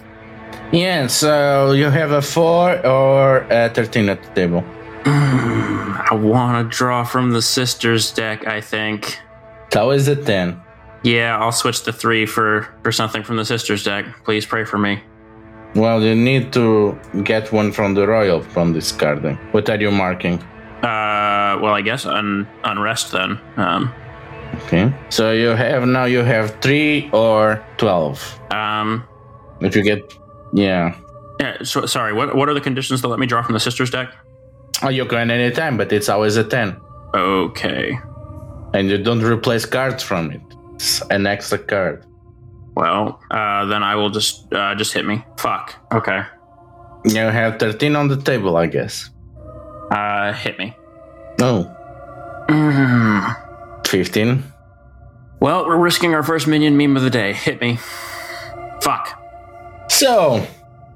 Speaker 1: Yeah, so you have a 4 or a 13 at the table.
Speaker 4: I want to draw from the sisters deck. I think.
Speaker 1: So is it 10.
Speaker 4: Yeah, I'll switch the three for for something from the sisters deck. Please pray for me.
Speaker 1: Well, you need to get one from the royal from discarding. What are you marking?
Speaker 4: Uh, well, I guess un- unrest then. Um,
Speaker 1: Okay. So you have now you have three or twelve.
Speaker 4: um,
Speaker 1: If you get, yeah.
Speaker 4: yeah. So, sorry. What what are the conditions that let me draw from the sisters deck?
Speaker 1: Oh, you can anytime, but it's always a ten,
Speaker 4: Okay.
Speaker 1: and you don't replace cards from it. An extra card.
Speaker 4: Well, uh, then I will just uh, just hit me. Fuck. Okay.
Speaker 1: You have thirteen on the table, I guess.
Speaker 4: Uh, hit me.
Speaker 1: Oh,
Speaker 4: Mm.
Speaker 1: 15.
Speaker 4: Well, we're risking our first minion meme of the day. Hit me. Fuck.
Speaker 1: So,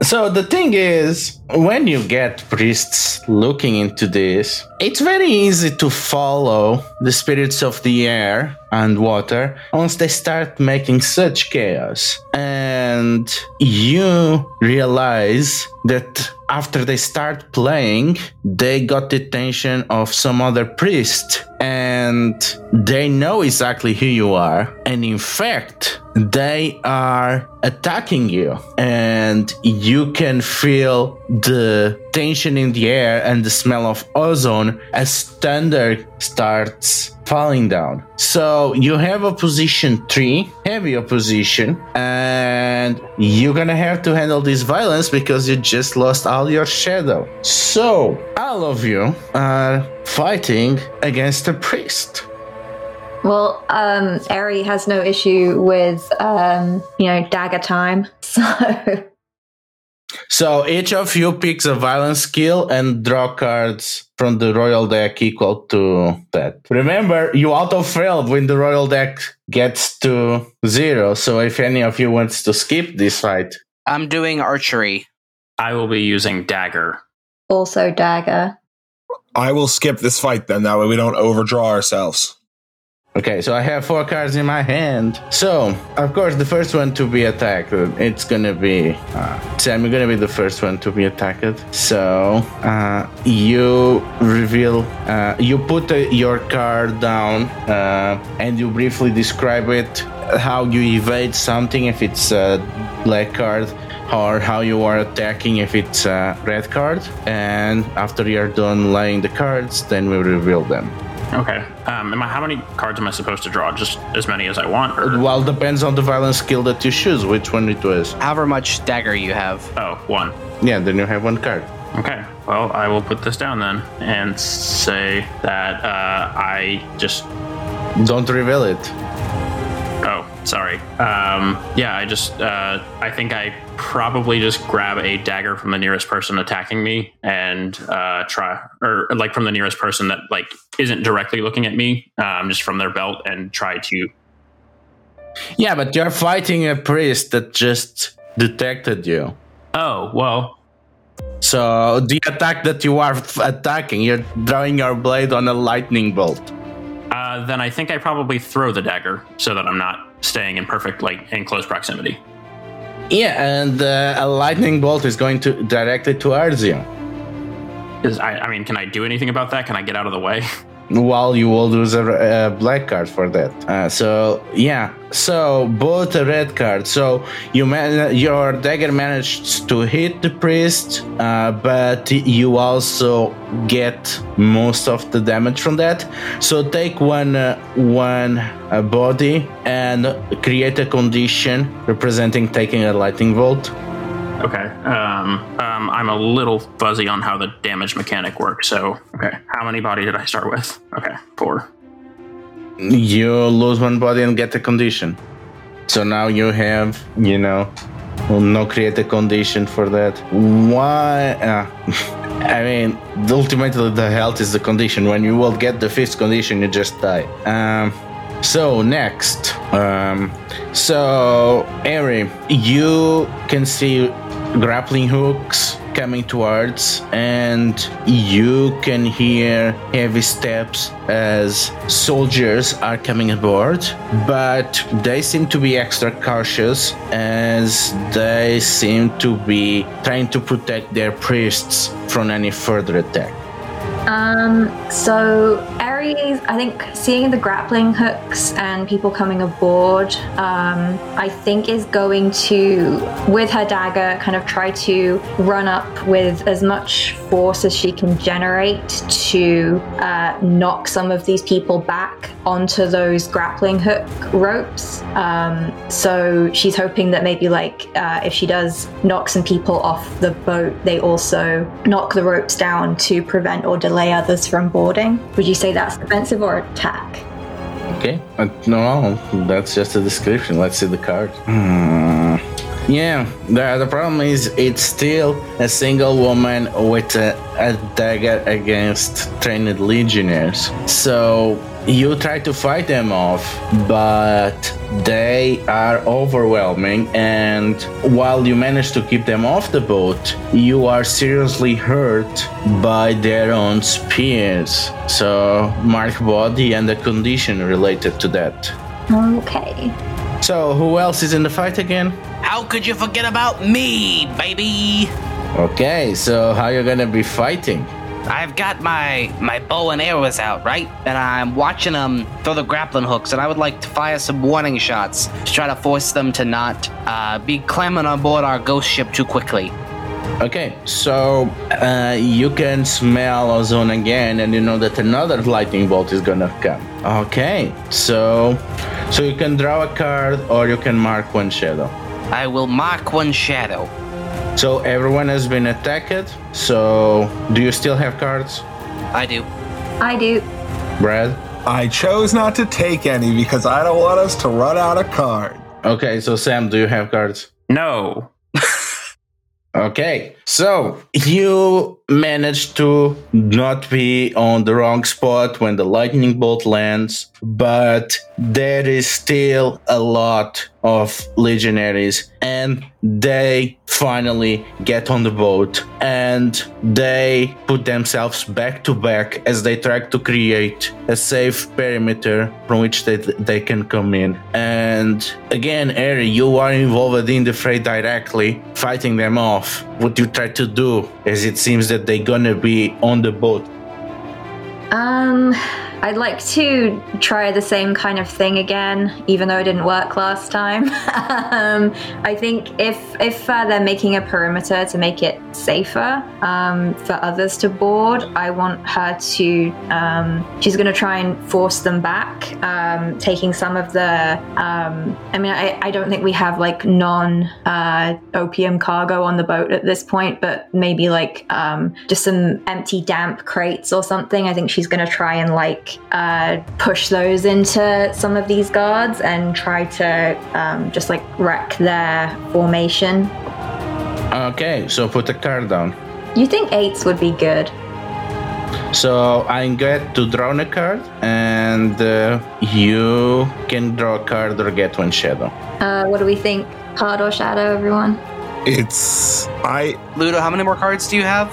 Speaker 1: so the thing is, when you get priests looking into this, it's very easy to follow the spirits of the air and water once they start making such chaos. And you realize that after they start playing, they got the attention of some other priest and they know exactly who you are. And in fact, they are attacking you. And you can feel the tension in the air and the smell of ozone as thunder starts falling down. So you have a position three, heavy opposition, and you're gonna have to handle this violence because you just lost all your shadow. So all of you are fighting against a priest.
Speaker 3: Well, um, Eri has no issue with, um, you know, dagger time. So,
Speaker 1: So each of you picks a violence skill and draw cards from the royal deck equal to that. Remember, you auto failed when the royal deck gets to zero. So if any of you wants to skip this fight,
Speaker 2: I'm doing archery.
Speaker 4: I will be using dagger.
Speaker 3: also dagger.
Speaker 6: I will skip this fight then. That way we don't overdraw ourselves.
Speaker 1: Okay, so I have four cards in my hand. So, of course, the first one to be attacked, it's gonna be uh, Sam. You're gonna be the first one to be attacked. So, uh, you reveal, uh, you put uh, your card down, uh, and you briefly describe it, how you evade something if it's a black card, or how you are attacking if it's a red card. And after you're done laying the cards, then we reveal them.
Speaker 4: Okay. Um, am I, how many cards am I supposed to draw? Just as many as I want? Or?
Speaker 1: Well, depends on the violence skill that you choose, which one it was.
Speaker 2: However much dagger you have.
Speaker 4: Oh, one.
Speaker 1: Yeah, then you have one card.
Speaker 4: Okay. Well, I will put this down then and say that uh, I just.
Speaker 1: Don't reveal it.
Speaker 4: Sorry. Um, yeah, I just. Uh, I think I probably just grab a dagger from the nearest person attacking me and uh, try, or like from the nearest person that like isn't directly looking at me, um, just from their belt and try to.
Speaker 1: Yeah, but you're fighting a priest that just detected you.
Speaker 4: Oh well.
Speaker 1: So the attack that you are f- attacking, you're drawing your blade on a lightning bolt.
Speaker 4: Uh, then I think I probably throw the dagger so that I'm not staying in perfect like in close proximity.
Speaker 1: Yeah, and uh, a lightning bolt is going to directly towards you.
Speaker 4: Is I, I mean, can I do anything about that? Can I get out of the way?
Speaker 1: Well, you will lose a, a black card for that. Uh, so yeah, so both a red card. So you man, your dagger managed to hit the priest, uh, but you also get most of the damage from that. So take one uh, one uh, body and create a condition representing taking a lightning bolt.
Speaker 4: Okay. Um, um, I'm a little fuzzy on how the damage mechanic works. So, okay. How many body did I start with? Okay, four.
Speaker 1: You lose one body and get a condition. So now you have, you know, no create a condition for that. Why? Uh, I mean, ultimately the health is the condition. When you will get the fifth condition, you just die. Um, so next, um, so Eri, you can see grappling hooks coming towards, and you can hear heavy steps as soldiers are coming aboard. But they seem to be extra cautious as they seem to be trying to protect their priests from any further attack.
Speaker 3: Um, so Aries, I think seeing the grappling hooks and people coming aboard, um, I think is going to, with her dagger, kind of try to run up with as much force as she can generate to uh, knock some of these people back onto those grappling hook ropes. Um, so she's hoping that maybe, like, uh, if she does knock some people off the boat, they also knock the ropes down to prevent or delay others from boarding. Would you say that's defensive or attack?
Speaker 1: Okay. Uh, no, that's just a description. Let's see the card. Hmm. Yeah, the, the problem is it's still a single woman with a, a dagger against trained legionnaires. So you try to fight them off, but they are overwhelming. And while you manage to keep them off the boat, you are seriously hurt by their own spears. So mark body and the condition related to that.
Speaker 3: Okay.
Speaker 1: So who else is in the fight again?
Speaker 2: How could you forget about me, baby?
Speaker 1: Okay, so how you gonna be fighting?
Speaker 2: I've got my my bow and arrows out, right? And I'm watching them throw the grappling hooks, and I would like to fire some warning shots to try to force them to not uh, be clamming on board our ghost ship too quickly.
Speaker 1: Okay, so uh, you can smell ozone again, and you know that another lightning bolt is gonna come. Okay, so so you can draw a card or you can mark one shadow.
Speaker 2: I will mark one shadow.
Speaker 1: So everyone has been attacked. So do you still have cards,
Speaker 2: I do.
Speaker 3: I do.
Speaker 1: Brad?
Speaker 6: I chose not to take any because I don't want us to run out of cards.
Speaker 1: Okay, so Sam, do you have cards?
Speaker 4: No.
Speaker 1: Okay, so you managed to not be on the wrong spot when the lightning bolt lands, but there is still a lot of legionaries, and they finally get on the boat and they put themselves back to back as they try to create a safe perimeter from which they, they can come in. And again, Eri, you are involved in the fray directly, fighting them off. What you try to do, as it seems that they're gonna be on the boat.
Speaker 3: Um, I'd like to try the same kind of thing again, even though it didn't work last time. um, I think if if uh, they're making a perimeter to make it safer um, for others to board, I want her to. Um, she's going to try and force them back, um, taking some of the. Um, I mean, I, I don't think we have like non uh, opium cargo on the boat at this point, but maybe like um, just some empty damp crates or something. I think she's going to try and like uh, push those into some of these guards and try to um, just like wreck their formation.
Speaker 1: Okay, so put a card down.
Speaker 3: You think eights would be good?
Speaker 1: So I get to draw a card, and uh, you can draw a card or get one shadow.
Speaker 3: Uh, what do we think? Card or shadow, everyone?
Speaker 6: It's I
Speaker 2: Ludo, how many more cards do you have?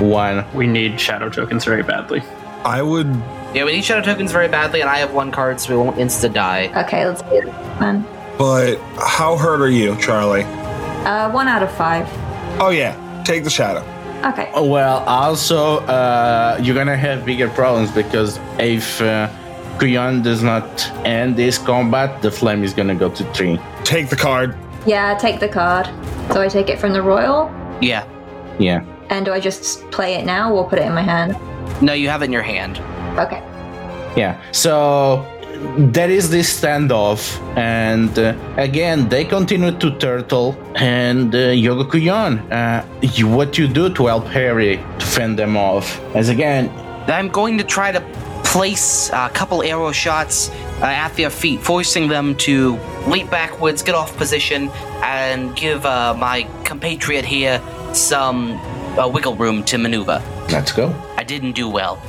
Speaker 1: One.
Speaker 4: We need shadow tokens very badly.
Speaker 6: I would
Speaker 2: Yeah, we need shadow tokens very badly, and I have one card, so we won't insta die.
Speaker 3: Okay, let's do it then.
Speaker 6: but how hurt are you, Charlie?
Speaker 3: Uh, one out of five.
Speaker 6: Oh yeah, take the shadow.
Speaker 3: Okay.
Speaker 1: Well, also, uh, you're gonna have bigger problems because if uh, Kuyon does not end this combat, the flame is gonna go to three.
Speaker 6: Take the card.
Speaker 3: Yeah, take the card. So I take it from the royal,
Speaker 2: Yeah.
Speaker 1: Yeah.
Speaker 3: and do I just play it now or put it in my hand?
Speaker 2: No, you have it in your hand.
Speaker 3: Okay.
Speaker 1: Yeah. So there is this standoff, and uh, again, they continue to turtle. And uh, Yogo Kuyon, uh, you, what you do to help Harry to fend them off? As again,
Speaker 2: I'm going to try to place a couple arrow shots uh, at their feet, forcing them to leap backwards, get off position, and give uh, my compatriot here some uh, wiggle room to maneuver.
Speaker 1: let's go.
Speaker 2: I didn't do well.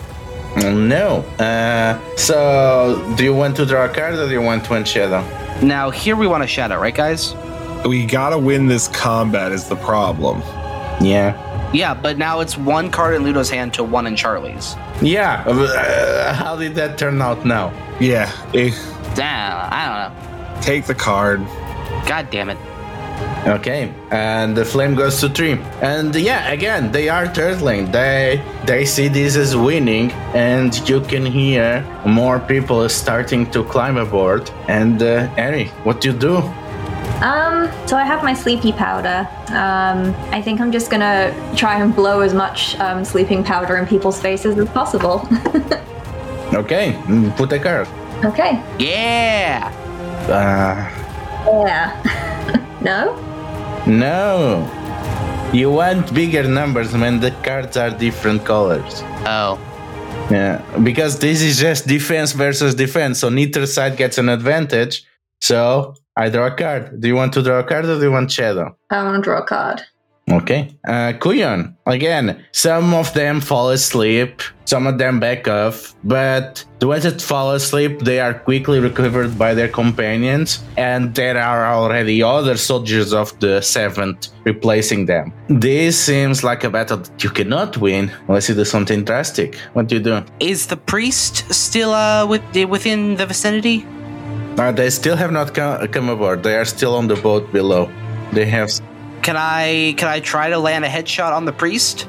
Speaker 1: No. Uh, so, do you want to draw a card or do you want one shadow?
Speaker 2: Now, here we want a shadow, right, guys?
Speaker 6: We gotta win this combat is the problem.
Speaker 1: Yeah.
Speaker 2: Yeah, but now it's one card in Ludo's hand to one in Charlie's.
Speaker 1: Yeah. Uh, how did that turn out now?
Speaker 6: Yeah, eh,
Speaker 2: Damn, I don't know.
Speaker 6: take the card.
Speaker 2: God damn it.
Speaker 1: Okay, and the flame goes to three. And yeah, again, they are turtling. They they see this as winning, and you can hear more people starting to climb aboard. And uh, Eri, what do you do?
Speaker 3: Um, so I have my sleepy powder. Um, I think I'm just gonna try and blow as much um, sleeping powder in people's faces as possible.
Speaker 1: Okay, mm, put a card.
Speaker 3: okay.
Speaker 2: Yeah.
Speaker 1: Uh,
Speaker 3: Yeah. no?
Speaker 1: No. You want bigger numbers when the cards are different colors.
Speaker 2: Oh.
Speaker 1: Yeah, because this is just defense versus defense, so neither side gets an advantage. So I draw a card. Do you want to draw a card or do you want shadow?
Speaker 3: I want to draw a card.
Speaker 1: Okay. Uh, Kuyon, again, some of them fall asleep, some of them back off, but the ones that fall asleep, they are quickly recovered by their companions, and there are already other soldiers of the seventh replacing them. This seems like a battle that you cannot win unless you do something drastic. What do you do?
Speaker 2: Is the priest still uh with, within the vicinity?
Speaker 1: Uh, they still have not come, come aboard. They are still on the boat below. They have.
Speaker 2: Can I can I try to land a headshot on the priest?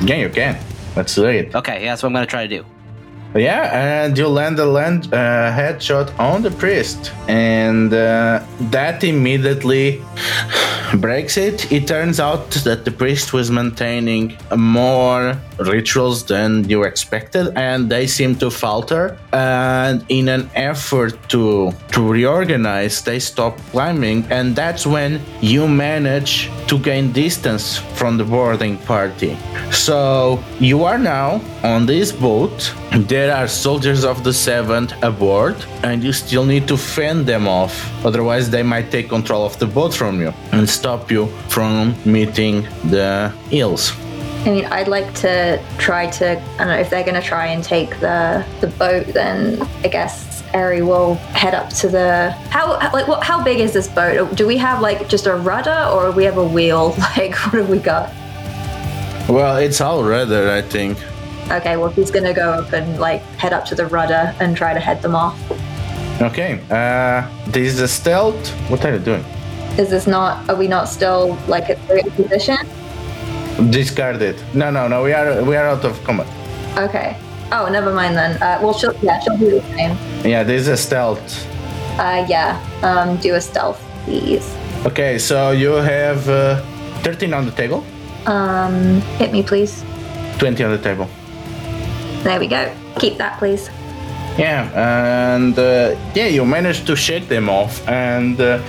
Speaker 1: Yeah, you can. Let's do it.
Speaker 2: Okay, yeah, that's what I'm gonna try to do.
Speaker 1: Yeah, and you land a land uh, headshot on the priest, and uh, that immediately breaks it. It turns out that the priest was maintaining a more rituals than you expected, and they seem to falter. And in an effort to to reorganize, they stop climbing, and that's when you manage to gain distance from the boarding party. So you are now on this boat. There are soldiers of the seventh aboard, and you still need to fend them off. Otherwise, they might take control of the boat from you and stop you from meeting the eels.
Speaker 3: I mean, I'd like to try to. I don't know if they're going to try and take the the boat. Then I guess Eri will head up to the. How like what? How big is this boat? Do we have like just a rudder, or we have a wheel? Like what have we got?
Speaker 1: Well, it's all rudder, I think.
Speaker 3: Okay, well he's going to go up and like head up to the rudder and try to head them off.
Speaker 1: Okay, uh, this is a stealth. What are you doing?
Speaker 3: Is this not? Are we not still like at the position?
Speaker 1: Discard it. No, no, no. We are we are out of combat.
Speaker 3: Okay. Oh, never mind then. Uh, well, she'll yeah, she'll do the same.
Speaker 1: Yeah, this is a stealth.
Speaker 3: Uh, yeah. Um, do a stealth, please.
Speaker 1: Okay, so you have uh, 13 on the table,
Speaker 3: Um, hit me, please.
Speaker 1: 20 on the table.
Speaker 3: There we go. Keep that, please.
Speaker 1: Yeah, and uh, yeah, you managed to shake them off, and uh,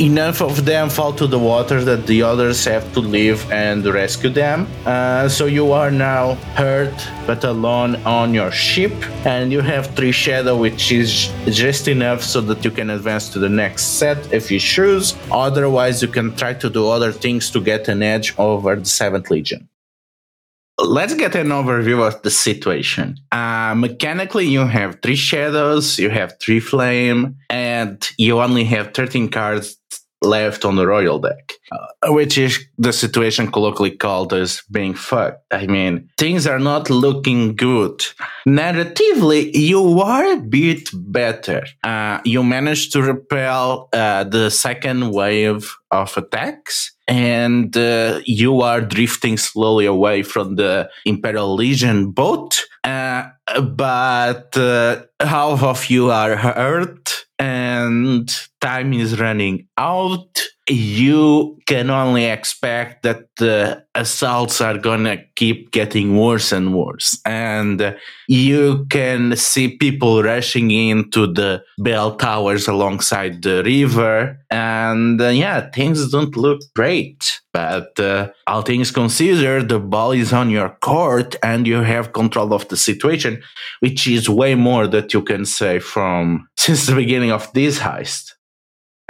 Speaker 1: enough of them fall to the water that the others have to leave and rescue them. Uh, so you are now hurt but alone on your ship, and you have three shadow, which is just enough so that you can advance to the next set if you choose. Otherwise, you can try to do other things to get an edge over the Seventh Legion. Let's get an overview of the situation. Uh, mechanically, you have three shadows, you have three flame, and you only have 13 cards left on the royal deck, uh, which is the situation colloquially called as being fucked. I mean, things are not looking good. Narratively, you are a bit better. Uh, you managed to repel uh, the second wave of attacks and uh, you are drifting slowly away from the Imperial Legion boat. Uh, but uh, half of you are hurt, and time is running out. You can only expect that the assaults are gonna keep getting worse and worse. And you can see people rushing into the bell towers alongside the river. And uh, yeah, things don't look great. But uh, all things considered, the ball is on your court and you have control of the situation, which is way more that you can say from since the beginning of this heist.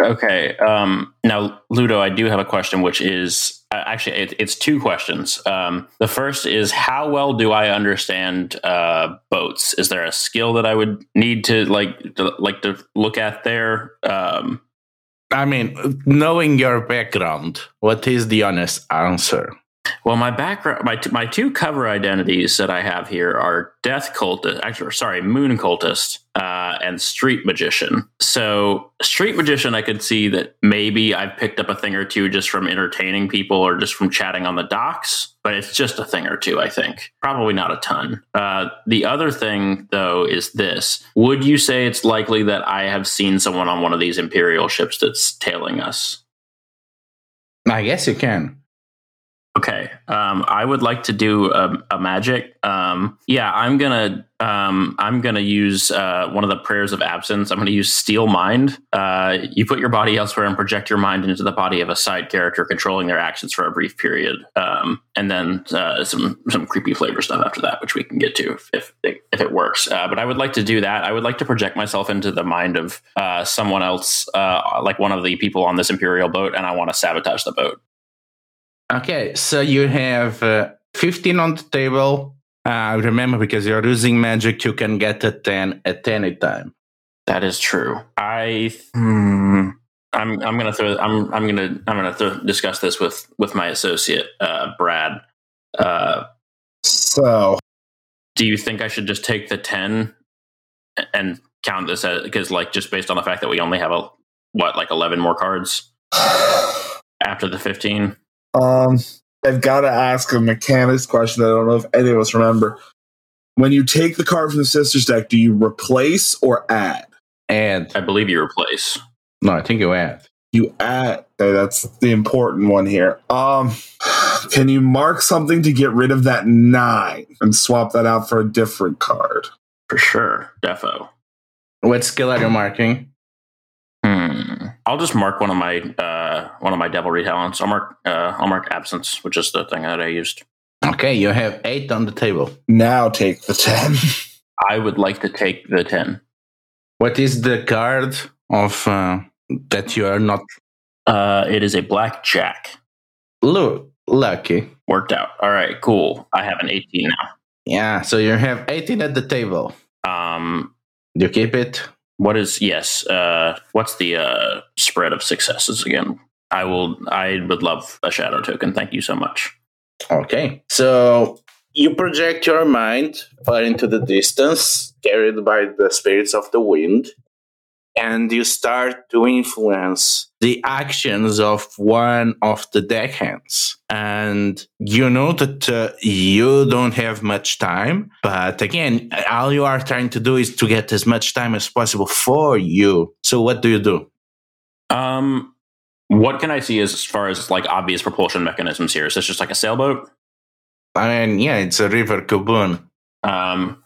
Speaker 4: Okay. Um, now, Ludo, I do have a question, which is uh, actually it, it's two questions. Um, the first is how well do I understand uh, boats? Is there a skill that I would need to like to, like to look at there? Um,
Speaker 1: I mean, knowing your background, what is the honest answer?
Speaker 4: Well, my background, my t- my two cover identities that I have here are Death Cultist, actually, sorry, Moon Cultist, uh, and Street Magician. So, Street Magician, I could see that maybe I've picked up a thing or two just from entertaining people or just from chatting on the docks, but it's just a thing or two, I think. Probably not a ton. Uh, the other thing, though, is this: Would you say it's likely that I have seen someone on one of these Imperial ships that's tailing us?
Speaker 1: I guess you can.
Speaker 4: Okay. Um, I would like to do a, a magic. Um, yeah, I'm gonna um, I'm gonna use uh, one of the prayers of absence. I'm gonna use Steal Mind. Uh, you put your body elsewhere and project your mind into the body of a side character, controlling their actions for a brief period, um, and then uh, some some creepy flavor stuff after that, which we can get to if if, if it works. Uh, but I would like to do that. I would like to project myself into the mind of uh, someone else, uh, like one of the people on this imperial boat, and I want to sabotage the boat.
Speaker 1: Okay, so you have uh, 15 on the table. Uh, remember, because you're using magic, you can get a 10 at any time.
Speaker 4: That is true. I hmm, I'm I'm gonna throw I'm I'm gonna I'm gonna throw, discuss this with with my associate uh, Brad. Uh,
Speaker 6: So,
Speaker 4: do you think I should just take the ten and count this as because like just based on the fact that we only have a what like eleven more cards after the fifteen?
Speaker 6: Um, I've got to ask a mechanics question. that I don't know if any of us remember. When you take the card from the sisters deck, do you replace or add?
Speaker 1: Add.
Speaker 4: I believe you replace.
Speaker 1: No, I think you add.
Speaker 6: You add. Okay, that's the important one here. Um, can you mark something to get rid of that nine and swap that out for a different card?
Speaker 4: For sure, defo.
Speaker 1: What skill are you marking?
Speaker 4: Hmm. I'll just mark one of my uh, one of my devilry talents. I'll mark uh, I'll mark absence, which is the thing that I used.
Speaker 1: Okay, you have 8 on the table.
Speaker 6: Now take the ten.
Speaker 4: I would like to take the ten.
Speaker 1: What is the card of uh, that you are not
Speaker 4: Uh, it is a black jack.
Speaker 1: look lucky?
Speaker 4: Worked out. All right, cool. I have an 18 now.
Speaker 1: Yeah, so you have 18 at the table.
Speaker 4: Um,
Speaker 1: You keep it.
Speaker 4: What is yes? Uh, what's the uh spread of successes again? I will. I would love a shadow token. Thank you so much.
Speaker 1: Okay. So you project your mind far into the distance, carried by the spirits of the wind, and you start to influence the actions of one of the deckhands. And you know that uh, you don't have much time, but again, all you are trying to do is to get as much time as possible for you. So what do you do?
Speaker 4: Um, what can I see as far as like obvious propulsion mechanisms here? Is this just like a sailboat?
Speaker 1: I mean, yeah, it's a river Kubun.
Speaker 4: Um,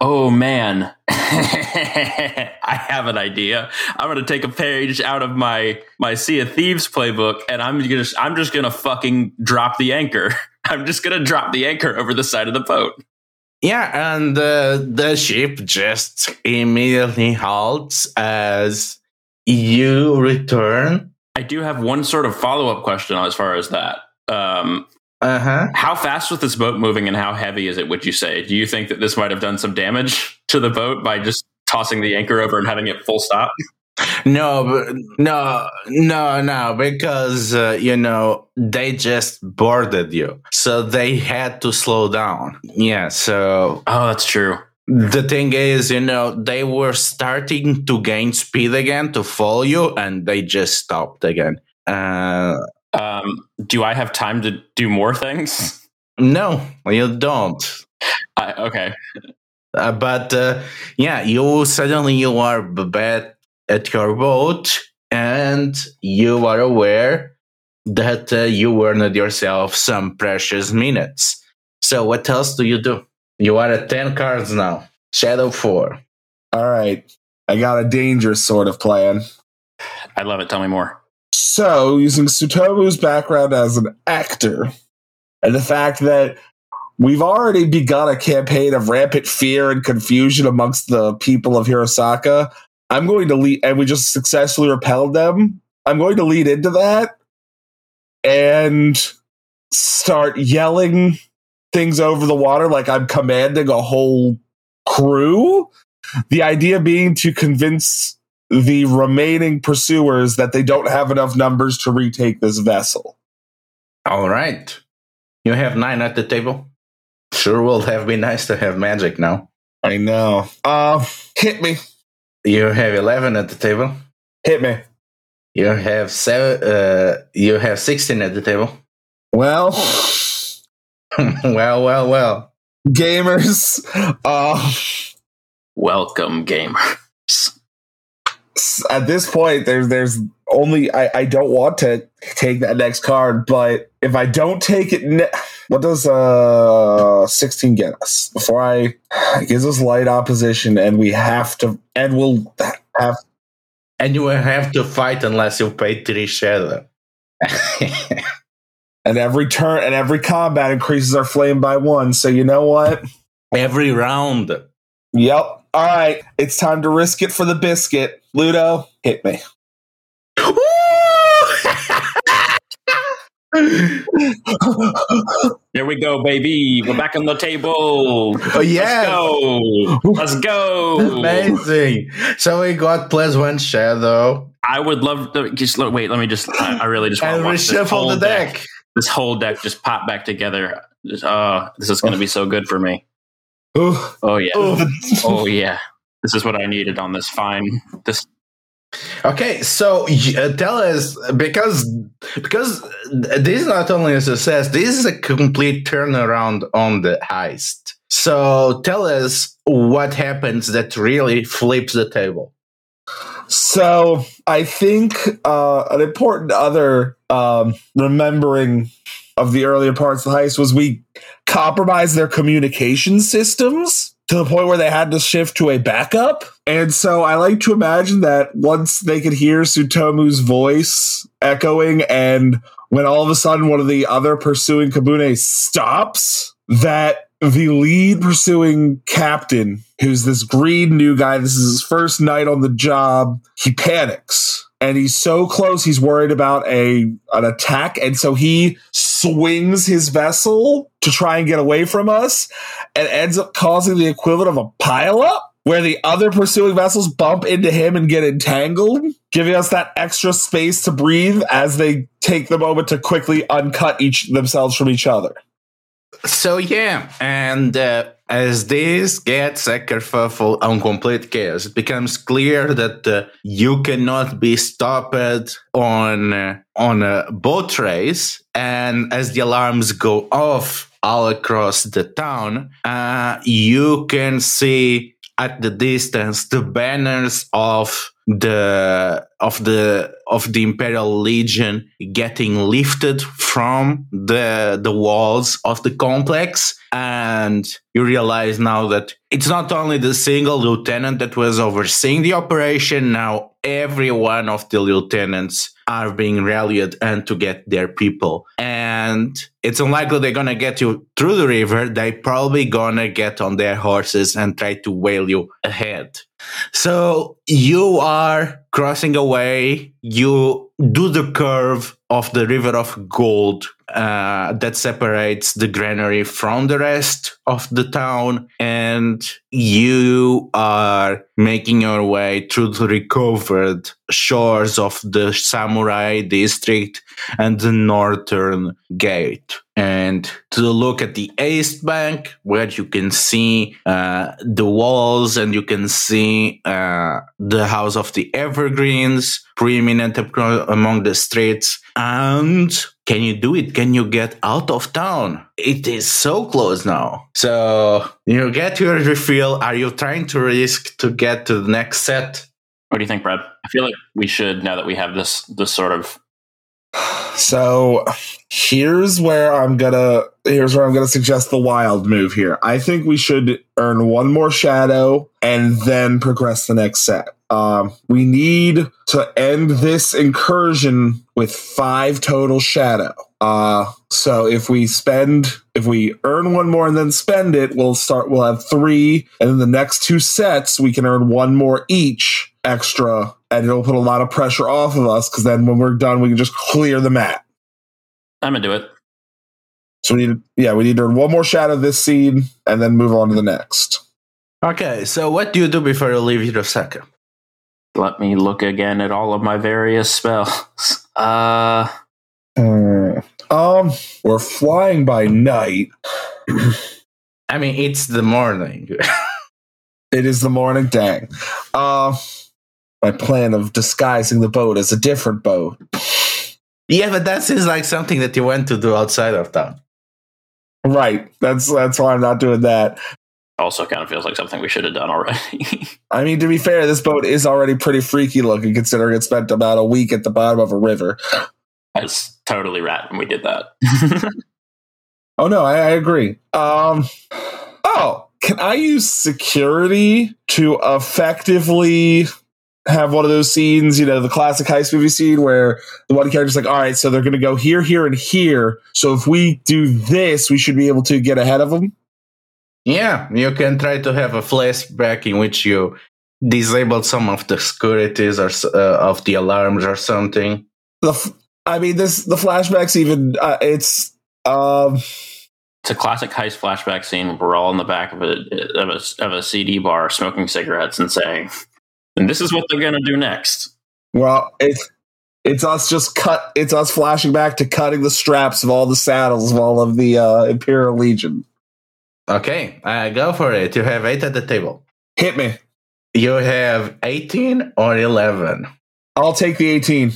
Speaker 4: oh man, I have an idea. I'm gonna take a page out of my my Sea of Thieves playbook, and I'm gonna I'm just gonna fucking drop the anchor. I'm just gonna drop the anchor over the side of the boat.
Speaker 1: Yeah, and uh, the ship just immediately halts as you return.
Speaker 4: I do have one sort of follow up question as far as that. Um,
Speaker 1: Uh huh.
Speaker 4: how fast was this boat moving, and how heavy is it? Would you say? Do you think that this might have done some damage to the boat by just tossing the anchor over and having it full stop?
Speaker 1: No, but- no, no, no, because uh, you know they just boarded you, so they had to slow down. Yeah, so
Speaker 4: Oh, that's true.
Speaker 1: the thing is, you know, they were starting to gain speed again to follow you, and they just stopped again. Uh,
Speaker 4: Um, do I have time to do more things?
Speaker 1: no, you don't.
Speaker 4: I, okay.
Speaker 1: Uh, but uh, yeah, you suddenly you are bad at your boat, and you are aware that uh, you earned yourself some precious minutes. So what else do you do? You are at ten cards now. Shadow four.
Speaker 6: All right. I got a dangerous sort of plan.
Speaker 4: I love it. Tell me more.
Speaker 6: So, using Sutomu's background as an actor, and the fact that we've already begun a campaign of rampant fear and confusion amongst the people of Hirosaka, I'm going to lead, and we just successfully repelled them. I'm going to lead into that and start yelling things over the water like I'm commanding a whole crew. The idea being to convince the remaining pursuers that they don't have enough numbers to retake this vessel.
Speaker 1: All right. You have nine at the table. Sure, will have been nice to have magic now.
Speaker 6: I know. Uh, hit me.
Speaker 1: You have eleven at the table.
Speaker 6: Hit me.
Speaker 1: You have seven. Uh, you have sixteen at the table.
Speaker 6: Well,
Speaker 1: well, well, well.
Speaker 6: gamers. Uh,
Speaker 4: Welcome, gamers.
Speaker 6: At this point, there's there's only I, I don't want to take that next card, but if I don't take it, ne- what does uh 16 get us? Before I it gives us light opposition, and we have to, and we'll have
Speaker 1: And you will have to fight unless you pay three shadow.
Speaker 6: and every turn and every combat increases our flame by one. So you know what?
Speaker 1: Every round.
Speaker 6: Yep. All right, it's time to risk it for the biscuit. Ludo, hit me.
Speaker 4: Here we go, baby. We're back on the table.
Speaker 1: Oh yeah.
Speaker 4: Let's go. Let's go.
Speaker 1: Amazing. So we got plus one shadow
Speaker 4: I would love to just look. Wait, let me just. I, I really just want to watch this
Speaker 1: reshuffle
Speaker 4: whole
Speaker 1: the deck.
Speaker 4: This whole deck just pop back together. Just, oh, this is going to be so good for me.
Speaker 6: Ooh.
Speaker 4: Oh yeah.
Speaker 1: Ooh.
Speaker 4: Oh yeah. This is what I needed on this fine. This
Speaker 1: Okay, so uh, tell us because because this is not only a success, this is a complete turnaround on the heist. So tell us what happens that really flips the table.
Speaker 6: So I think uh, an important other um, remembering of the earlier parts of the heist was we compromised their communication systems to the point where they had to shift to a backup. And so I like to imagine that once they could hear Sutomu's voice echoing, and when all of a sudden one of the other pursuing Kabune stops, that the lead pursuing captain, who's this green new guy, this is his first night on the job, he panics. And he's so close, he's worried about a an attack, and so he swings his vessel to try and get away from us, and ends up causing the equivalent of a pileup, where the other pursuing vessels bump into him and get entangled, giving us that extra space to breathe as they take the moment to quickly uncut each themselves from each other.
Speaker 1: So yeah, and uh, as this gets a kerfuffle on complete chaos, it becomes clear that uh, you cannot be stopped on uh, on a boat race, and as the alarms go off all across the town, uh, you can see at the distance the banners of the of the of the imperial legion getting lifted from the the walls of the complex. And you realize now that it's not only the single lieutenant that was overseeing the operation. Now every one of the lieutenants are being rallied and to get their people. And it's unlikely they're gonna get you through the river. They probably gonna get on their horses and try to whale you ahead. So you are crossing away. You do the curve of the river of gold uh, that separates the granary from the rest of the town, and you are making your way through the recovered shores of the samurai district and the northern gate. And to look at the east bank, where you can see uh, the walls and you can see uh, the house of the evergreens preeminent among the streets. And can you do it? Can you get out of town? It is so close now. So you get your refill. Are you trying to risk to get to the next set?
Speaker 4: What do you think, Brad? I feel like we should now that we have this this sort of
Speaker 6: So here's where I'm gonna here's where I'm gonna suggest the wild move here. I think we should earn one more shadow and then progress the next set. Um, we need to end this incursion with five total shadow. Uh, so if we spend, if we earn one more and then spend it, we'll start, we'll have three. And then the next two sets, we can earn one more each extra. And it'll put a lot of pressure off of us because then when we're done, we can just clear the mat.
Speaker 4: I'm gonna do it.
Speaker 6: So we need, yeah, we need to earn one more shot of this seed and then move on to the next.
Speaker 1: Okay, so what do you do before you leave Hirosaka?
Speaker 4: Let me look again at all of my various spells. Uh
Speaker 6: Uh, Um, we're flying by night.
Speaker 1: I mean, it's the morning.
Speaker 6: It is the morning. Dang. Uh, my plan of disguising the boat as a different boat.
Speaker 1: yeah, but that seems like something that you want to do outside of town.
Speaker 6: Right. That's that's why I'm not doing that.
Speaker 4: Also, kind of feels like something we should have done already.
Speaker 6: I mean, to be fair, this boat is already pretty freaky looking, considering it spent about a week at the bottom of a river.
Speaker 4: That's totally rat when we did that.
Speaker 6: Oh no, I, I agree. Um, oh, can I use security to effectively have one of those scenes? You know, the classic heist movie scene where the one character's like, "All right, so they're going to go here, here, and here. So if we do this, we should be able to get ahead of them."
Speaker 1: Yeah, you can try to have a flashback in which you disable some of the securities or uh, of the alarms or something.
Speaker 6: The, f- I mean, this the flashbacks even uh, it's um
Speaker 4: It's a classic heist flashback scene where we're all in the back of a of a, of a CD bar smoking cigarettes and saying, "And this is what they're going to do next."
Speaker 6: well, it's it's us just cut. It's us flashing back to cutting the straps of all the saddles of all of the uh, Imperial Legion.
Speaker 1: Okay, uh, go for it. You have eight at the table.
Speaker 6: Hit me.
Speaker 1: You have 18 or 11.
Speaker 6: I'll take the eighteen.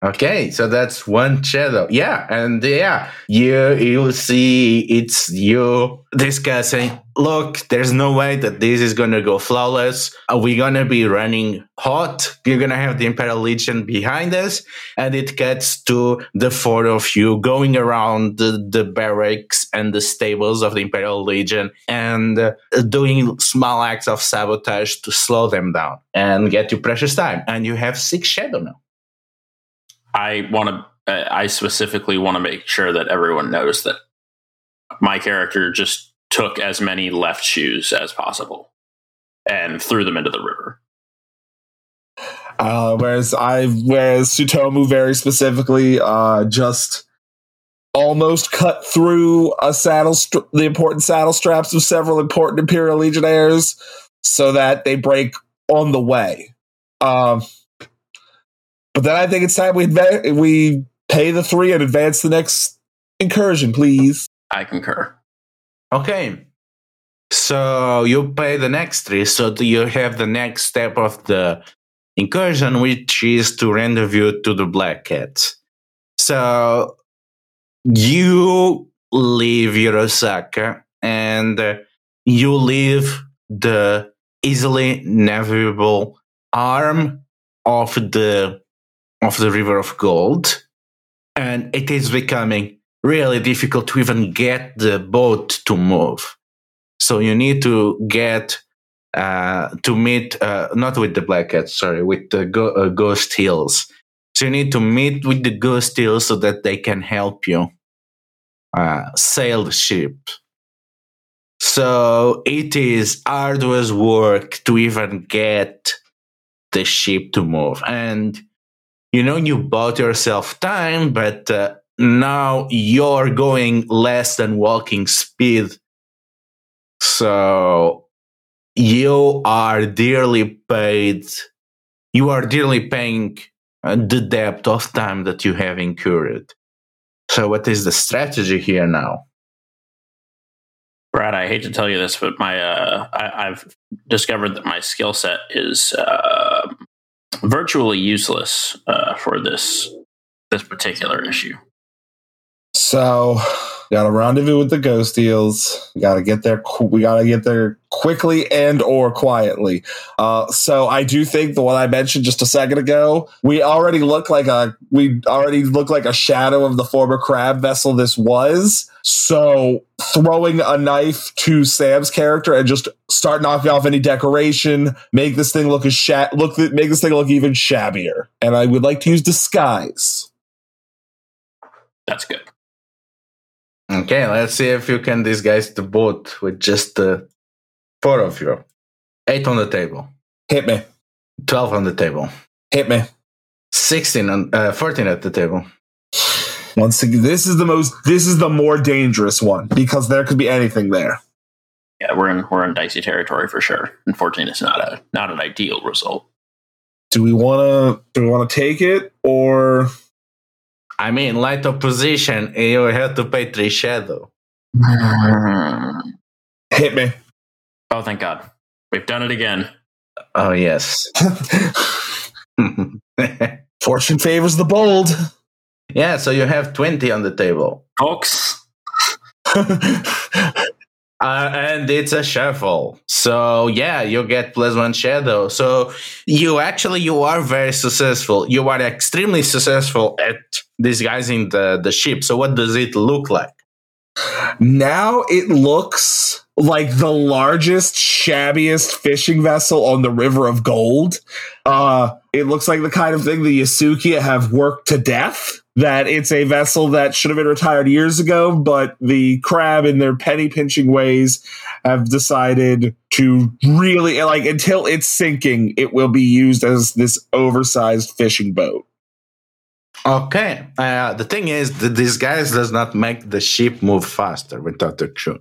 Speaker 1: Okay, so that's one shadow. Yeah, and yeah, you you see it's you discussing. Look, there's no way that this is gonna go flawless. Are we gonna be running hot? You're gonna have the Imperial Legion behind us, and it gets to the four of you going around the, the barracks and the stables of the Imperial Legion and uh, doing small acts of sabotage to slow them down and get you precious time. And you have six shadow now.
Speaker 4: I want to. uh, I specifically want to make sure that everyone knows that my character just took as many left shoes as possible and threw them into the river.
Speaker 6: Uh, whereas I, whereas Sutomu very specifically, uh, just almost cut through a saddle, str- the important saddle straps of several important Imperial Legionnaires, so that they break on the way. Um, but then I think it's time we adva- we pay the three and advance the next incursion, please.
Speaker 4: I concur.
Speaker 1: Okay. So you pay the next three. So you have the next step of the incursion, which is to render rendezvous to the Black Cats. So you leave Hirosaka and uh, you leave the easily navigable arm of the of the River of Gold, and it is becoming really difficult to even get the boat to move. So you need to get uh, to meet, uh, not with the Black Cat, sorry, with the go- uh, Ghost Eels. So you need to meet with the Ghost Eels so that they can help you uh, sail the ship. So it is arduous work to even get the ship to move. And you know, you bought yourself time, but uh, now you're going less than walking speed. So you are dearly paid. You are dearly paying uh, the debt of time that you have incurred. So, what is the strategy here now?
Speaker 4: Brad, I hate to tell you this, but my uh, I, I've discovered that my skill set is uh, virtually useless uh, for this this particular issue.
Speaker 6: So, got a rendezvous with the ghost eels. Got to get there. We got to get there quickly and or quietly. Uh, so, I do think the one I mentioned just a second ago, we already look like a we already look like a shadow of the former crab vessel this was. So, throwing a knife to Sam's character and just start knocking off any decoration, make this thing look as sha- look make this thing look even shabbier. And I would like to use disguise.
Speaker 4: That's good.
Speaker 1: Okay, let's see if you can disguise the boat with just the four of you. Eight on the table,
Speaker 6: Hit me.
Speaker 1: 12 on the table,
Speaker 6: Hit me.
Speaker 1: 16 on, uh, 14 at the table.
Speaker 6: Once again, this is the most this is the more dangerous one because there could be anything there.
Speaker 4: Yeah, we're in we're in dicey territory for sure. And fourteen is not a not an ideal result.
Speaker 6: Do we want to do we want to take it or
Speaker 1: I mean, light opposition, you have to pay three shadow.
Speaker 6: Hit me.
Speaker 4: Oh, thank God. We've done it again.
Speaker 1: Oh, yes.
Speaker 6: Fortune favors the bold.
Speaker 1: yeah, so you have 20 on the table.
Speaker 4: Folks,
Speaker 1: Uh, and it's a shuffle. So yeah, you get plus one shadow. So you actually you are very successful. You are extremely successful at disguising the, the ship. So what does it look like?
Speaker 6: Now it looks like the largest, shabbiest fishing vessel on the River of Gold. Uh, it looks like the kind of thing the Yasuki have worked to death. That it's a vessel that should have been retired years ago, but the crab, in their penny pinching ways, have decided to really like until it's sinking, it will be used as this oversized fishing boat.
Speaker 1: Okay. Uh, the thing is, the disguise does not make the ship move faster without the crew.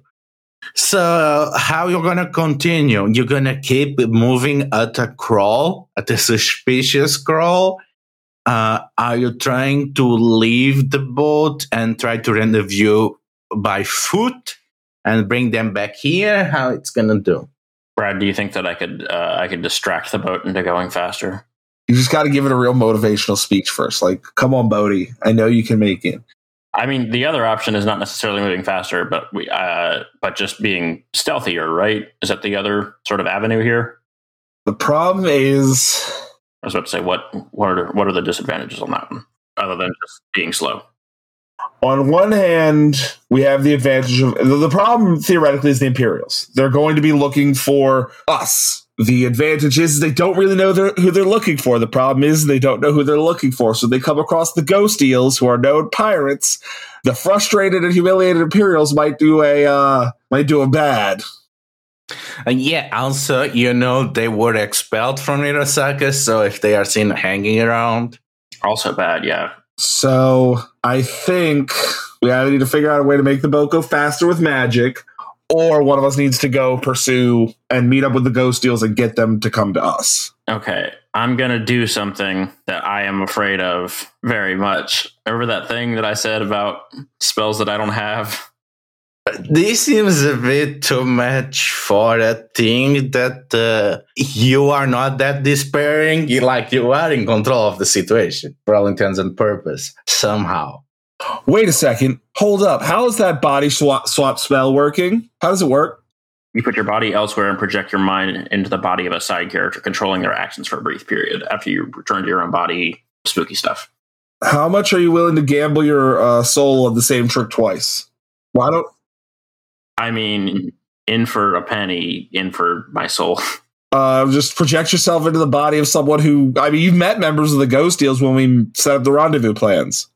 Speaker 1: So how you're gonna continue? You're gonna keep moving at a crawl, at a suspicious crawl. Uh, are you trying to leave the boat and try to rendezvous by foot and bring them back here? How it's gonna do?
Speaker 4: Brad, do you think that I could uh, I could distract the boat into going faster?
Speaker 6: You just got to give it a real motivational speech first. Like, come on, Bodie. I know you can make it.
Speaker 4: I mean, the other option is not necessarily moving faster, but we uh, but just being stealthier, right? Is that the other sort of avenue here?
Speaker 6: The problem is
Speaker 4: I was about to say what what are what are the disadvantages on that one, other than just being slow?
Speaker 6: on one hand, we have the advantage of the the problem theoretically is the Imperials. They're going to be looking for us. The advantage is they don't really know they're, who they're looking for. The problem is they don't know who they're looking for. So they come across the ghost eels who are known pirates. The frustrated and humiliated Imperials might do a uh, might do a bad.
Speaker 1: And yeah, also, you know, they were expelled from Hirosaka, so if they are seen hanging around,
Speaker 4: Also bad, yeah.
Speaker 6: So I think we either need to figure out a way to make the boat go faster with magic, or one of us needs to go pursue and meet up with the ghost eels and get them to come to us.
Speaker 4: Okay, I'm gonna do something that I am afraid of very much. Remember that thing that I said about spells that I don't have?
Speaker 1: this seems a bit too much for a thing that uh, you are not that despairing. You, like you are in control of the situation for all intents and purpose, somehow.
Speaker 6: Wait a second. Hold up. How is that body swap, swap spell working? How does it work?
Speaker 4: You put your body elsewhere and project your mind into the body of a side character, controlling their actions for a brief period. After you return to your own body, spooky stuff.
Speaker 6: How much are you willing to gamble your uh, soul on the same trick twice? Why don't
Speaker 4: I mean, in for a penny, in for my soul.
Speaker 6: uh, just project yourself into the body of someone who? I mean, you've met members of the ghost eels when we set up the rendezvous plans.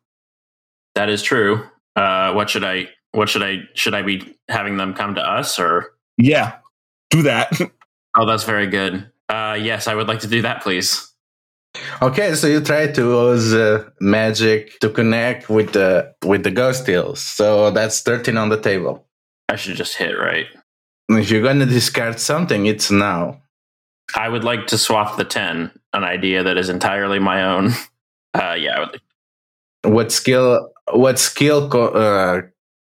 Speaker 4: That is true. Uh, what should I? What should I? Should I be having them come to us or?
Speaker 6: Yeah, do that.
Speaker 4: Oh, that's very good. Uh, yes, I would like to do that, please.
Speaker 1: Okay, so you try to use uh, magic to connect with the with the ghost eels. So that's thirteen on the table.
Speaker 4: I should just hit right.
Speaker 1: If you're gonna discard something, it's now.
Speaker 4: I would like to swap the ten, an idea that is entirely my own. Uh, yeah, I would like
Speaker 1: What skill? What skill? Co- uh,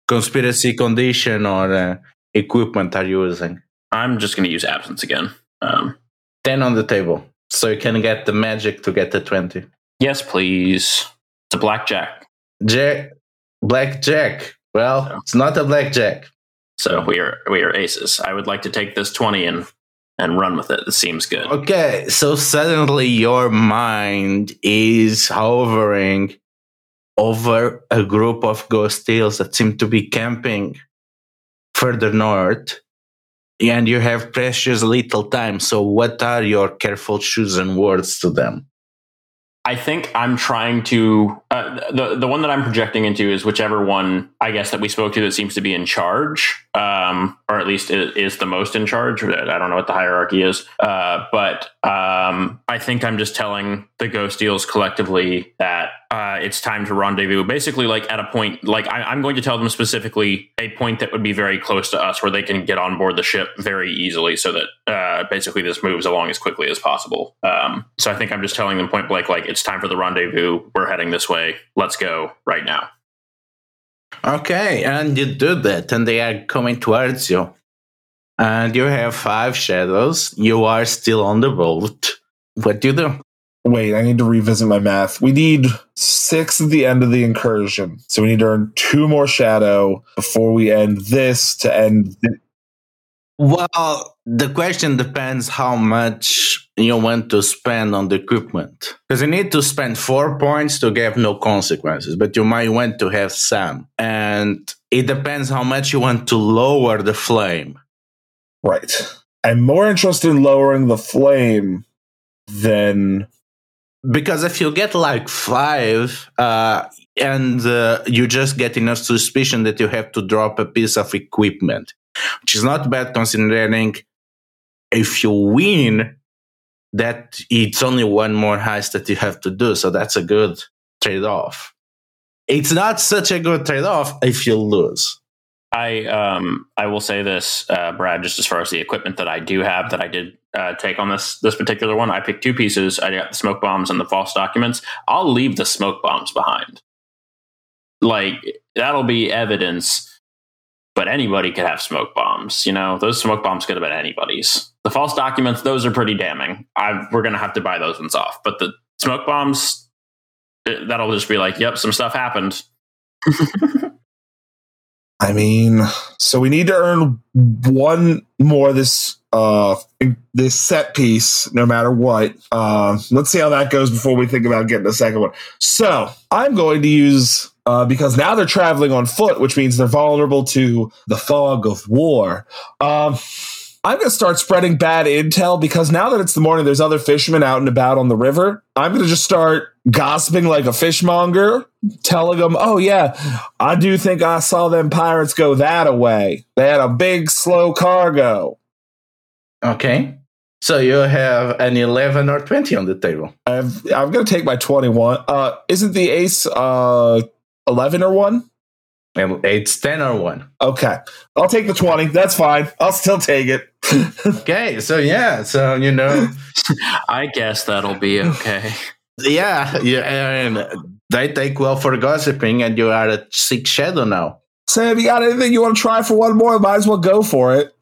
Speaker 1: conspiracy condition or uh, equipment are you using?
Speaker 4: I'm just going to use absence again. Um,
Speaker 1: 10 on the table. So you can get the magic to get the 20.
Speaker 4: yes, please. It's a blackjack.
Speaker 1: Jack, blackjack. Well,
Speaker 4: So-
Speaker 1: it's not a blackjack.
Speaker 4: So we are we are aces. I would like to take this twenty and and run with it. It seems good.
Speaker 1: Okay, so suddenly your mind is hovering over a group of ghost eels that seem to be camping further north. And you have precious little time. So, what are your careful chosen words to them?
Speaker 4: I think I'm trying to uh, the the one that I'm projecting into is whichever one I guess that we spoke to that seems to be in charge, um, or at least is, is the most in charge. I don't know what the hierarchy is, uh, but um, I think I'm just telling the ghost eels collectively that uh, it's time to rendezvous. Basically, like at a point, like I, I'm going to tell them specifically a point that would be very close to us, where they can get on board the ship very easily, so that uh, basically this moves along as quickly as possible. Um, so I think I'm just telling them point blank, like it's time for the rendezvous. We're heading this way. Let's go right now.
Speaker 1: Okay, and you do that, and they are coming towards you. And you have five shadows. You are still on the boat. What do you do?
Speaker 6: Wait, I need to revisit my math. We need six at the end of the incursion. So we need to earn two more shadow before we end this to end. th-
Speaker 1: Well, the question depends how much you want to spend on the equipment. Because you need to spend four points to get no consequences, but you might want to have some. And it depends how much you want to lower the flame.
Speaker 6: Right. I'm more interested in lowering the flame than.
Speaker 1: Because if you get like five, uh, and uh, you just get enough suspicion that you have to drop a piece of equipment, which is not bad considering if you win, that it's only one more heist that you have to do. So that's a good trade off. It's not such a good trade off if you lose.
Speaker 4: I um I will say this, uh, Brad, just as far as the equipment that I do have that I did uh, take on this this particular one, I picked two pieces. I got the smoke bombs and the false documents. I'll leave the smoke bombs behind. Like that'll be evidence, but anybody could have smoke bombs. You know, those smoke bombs could have been anybody's. The false documents, those are pretty damning. I we're gonna have to buy those ones off. But the smoke bombs, eh, that'll just be like, yep, some stuff happened.
Speaker 6: I mean, so we need to earn one more this uh this set piece, no matter what. Uh, let's see how that goes before we think about getting a second one. So I'm going to use uh, because now they're traveling on foot, which means they're vulnerable to the fog of war. Um, I'm going to start spreading bad intel because now that it's the morning, there's other fishermen out and about on the river. I'm going to just start gossiping like a fishmonger, telling them, oh, yeah, I do think I saw them pirates go that away. They had a big, slow cargo.
Speaker 1: Okay. So you have an 11 or 20 on the table.
Speaker 6: I've, I'm going to take my 21. Uh, isn't the ace uh, 11 or 1?
Speaker 1: It's 10 or 1.
Speaker 6: Okay. I'll take the 20. That's fine. I'll still take it.
Speaker 1: Okay. So, yeah. So, you know,
Speaker 4: I guess that'll be okay.
Speaker 1: yeah. yeah and they take well for gossiping, and you are at six shadow now.
Speaker 6: Sam, you got anything you want to try for one more? Might as well go for it.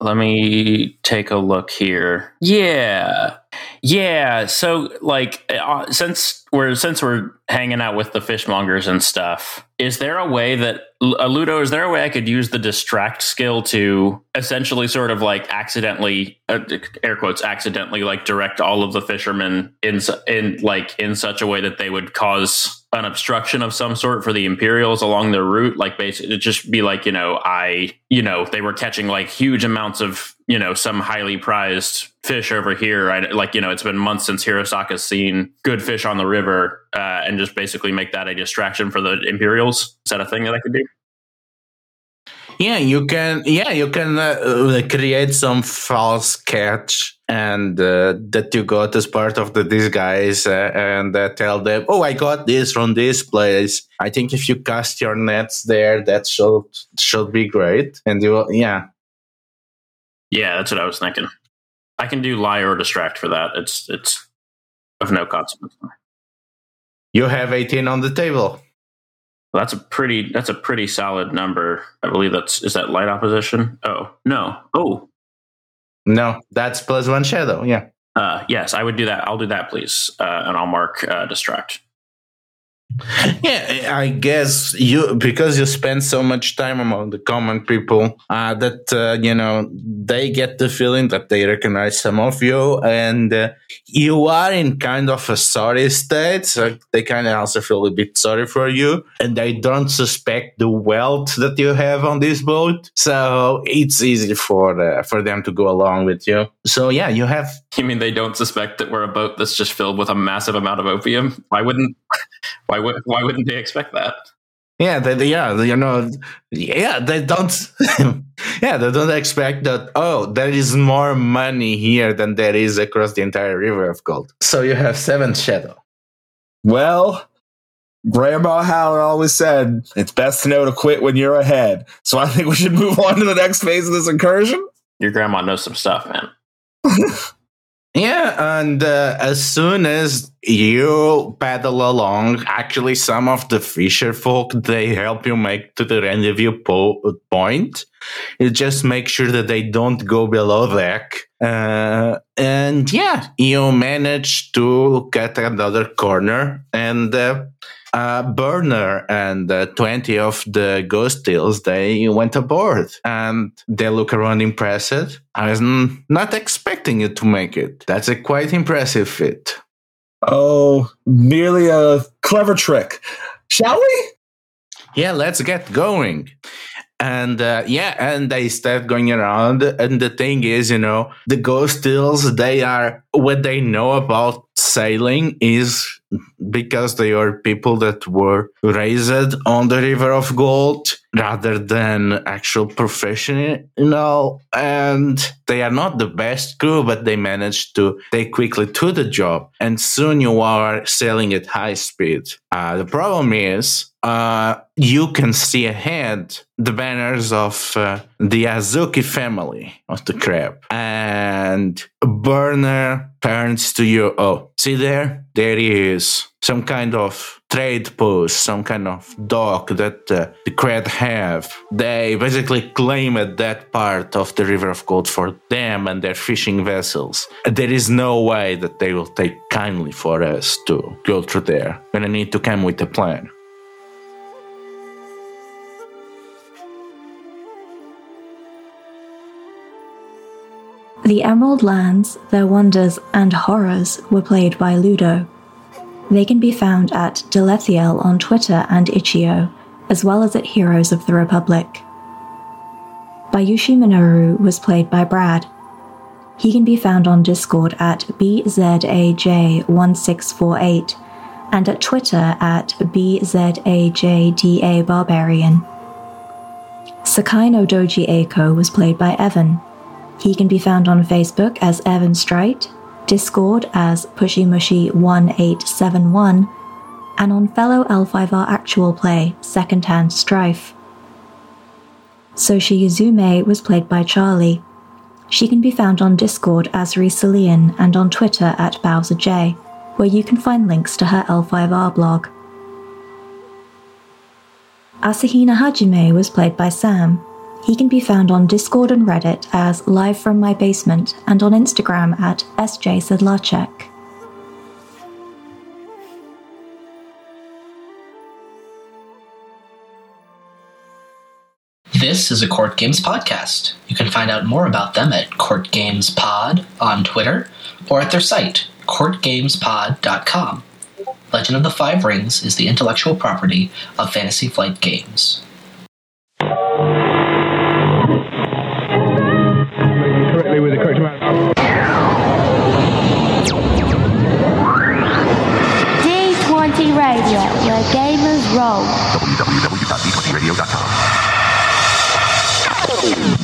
Speaker 4: Let me take a look here. Yeah. Yeah, so like uh, since we're since we're hanging out with the fishmongers and stuff, is there a way that uh, Ludo? Is there a way I could use the distract skill to essentially sort of like accidentally, uh, air quotes, accidentally like direct all of the fishermen in in like in such a way that they would cause an obstruction of some sort for the Imperials along their route? Like basically, it'd just be like you know, I you know they were catching like huge amounts of you know some highly prized fish over here. I, like you know, it's been months since Hirosaka's seen good fish on the river, uh, and just basically make that a distraction for the Imperials. Is that a thing that I could do?
Speaker 1: Yeah, you can. Yeah, you can uh, create some false catch and uh, that you got as part of the disguise, uh, and uh, tell them, "Oh, I got this from this place." I think if you cast your nets there, that should should be great. And you, yeah,
Speaker 4: Yeah, that's what I was thinking. I can do lie or distract for that. It's it's of no consequence.
Speaker 1: you have eighteen on the table.
Speaker 4: That's a pretty that's a pretty solid number. I believe that's is that light opposition. Oh no. Oh
Speaker 1: No, that's plus one shadow. Yeah.
Speaker 4: uh, yes, I would do that. I'll do that, please, uh, and I'll mark uh, distract.
Speaker 1: Yeah, I guess you because you spend so much time among the common people uh, that uh, you know they get the feeling that they recognize some of you, and uh, you are in kind of a sorry state. So they kind of also feel a bit sorry for you, and they don't suspect the wealth that you have on this boat. So it's easy for uh, for them to go along with you. So yeah, you have
Speaker 4: You mean they don't suspect that we're a boat that's just filled with a massive amount of opium? Why wouldn't why would why wouldn't they expect that?
Speaker 1: Yeah, they, they- yeah, you know, yeah, they don't, yeah, they don't expect that. Oh, there is more money here than there is across the entire river of gold. So you have seven shadow.
Speaker 6: Well, Grandma Howard always said it's best to know to quit when you're ahead. So I think we should move on to the next phase of this incursion.
Speaker 4: Your grandma knows some stuff, man.
Speaker 1: Yeah, and uh, as soon as you paddle along, actually, some of the fisher folk they help you make to the rendezvous po- point. You just make sure that they don't go below deck. Uh, and yeah, you manage to get another corner and. Uh, uh, Burner and uh, 20 of the ghost eels, they went aboard and they look around impressed. I was n- not expecting it to make it. That's a quite impressive feat.
Speaker 6: Oh, merely a clever trick. Shall we?
Speaker 1: Yeah, let's get going. And uh, yeah, and they start going around. And the thing is, you know, the ghost eels, they are what they know about sailing is because they are people that were raised on the river of gold rather than actual professional and they are not the best crew but they managed to take quickly to the job. And soon you are sailing at high speed. Uh, the problem is uh, you can see ahead the banners of uh, the Yasuki family of the crab. And Burner turns to you. Oh, see there? There is some kind of trade post, some kind of dock that uh, the crab have. They basically claimed that part of the River of Gold for them and their fishing vessels. There is no way that they will take kindly for us to go through there. Gonna need to come with a plan.
Speaker 7: The Emerald Lands, their wonders and horrors were played by Ludo. They can be found at Delethiel on Twitter and Itch.io, as well as at Heroes of the Republic. Bayushi Minoru was played by Brad. He can be found on Discord at BZAJ1648 and at Twitter at BZAJDA Barbarian. Sakai no Doji Eiko was played by Evan. He can be found on Facebook as Evan Strite, Discord as PushyMushy1871, and on fellow L5R Actual Play Secondhand Strife. Soshi Yuzume was played by Charlie. She can be found on Discord as Risalian and on Twitter at BowserJ, where you can find links to her L5R blog. Asahina Hajime was played by Sam. He can be found on Discord and Reddit as Live From My Basement and on Instagram at SJSedlacek.
Speaker 2: This is a Court Games podcast. You can find out more about them at Court Games Pod on Twitter or at their site, courtgamespod.com. Legend of the Five Rings is the intellectual property of Fantasy Flight Games. row. www.b20radio.com.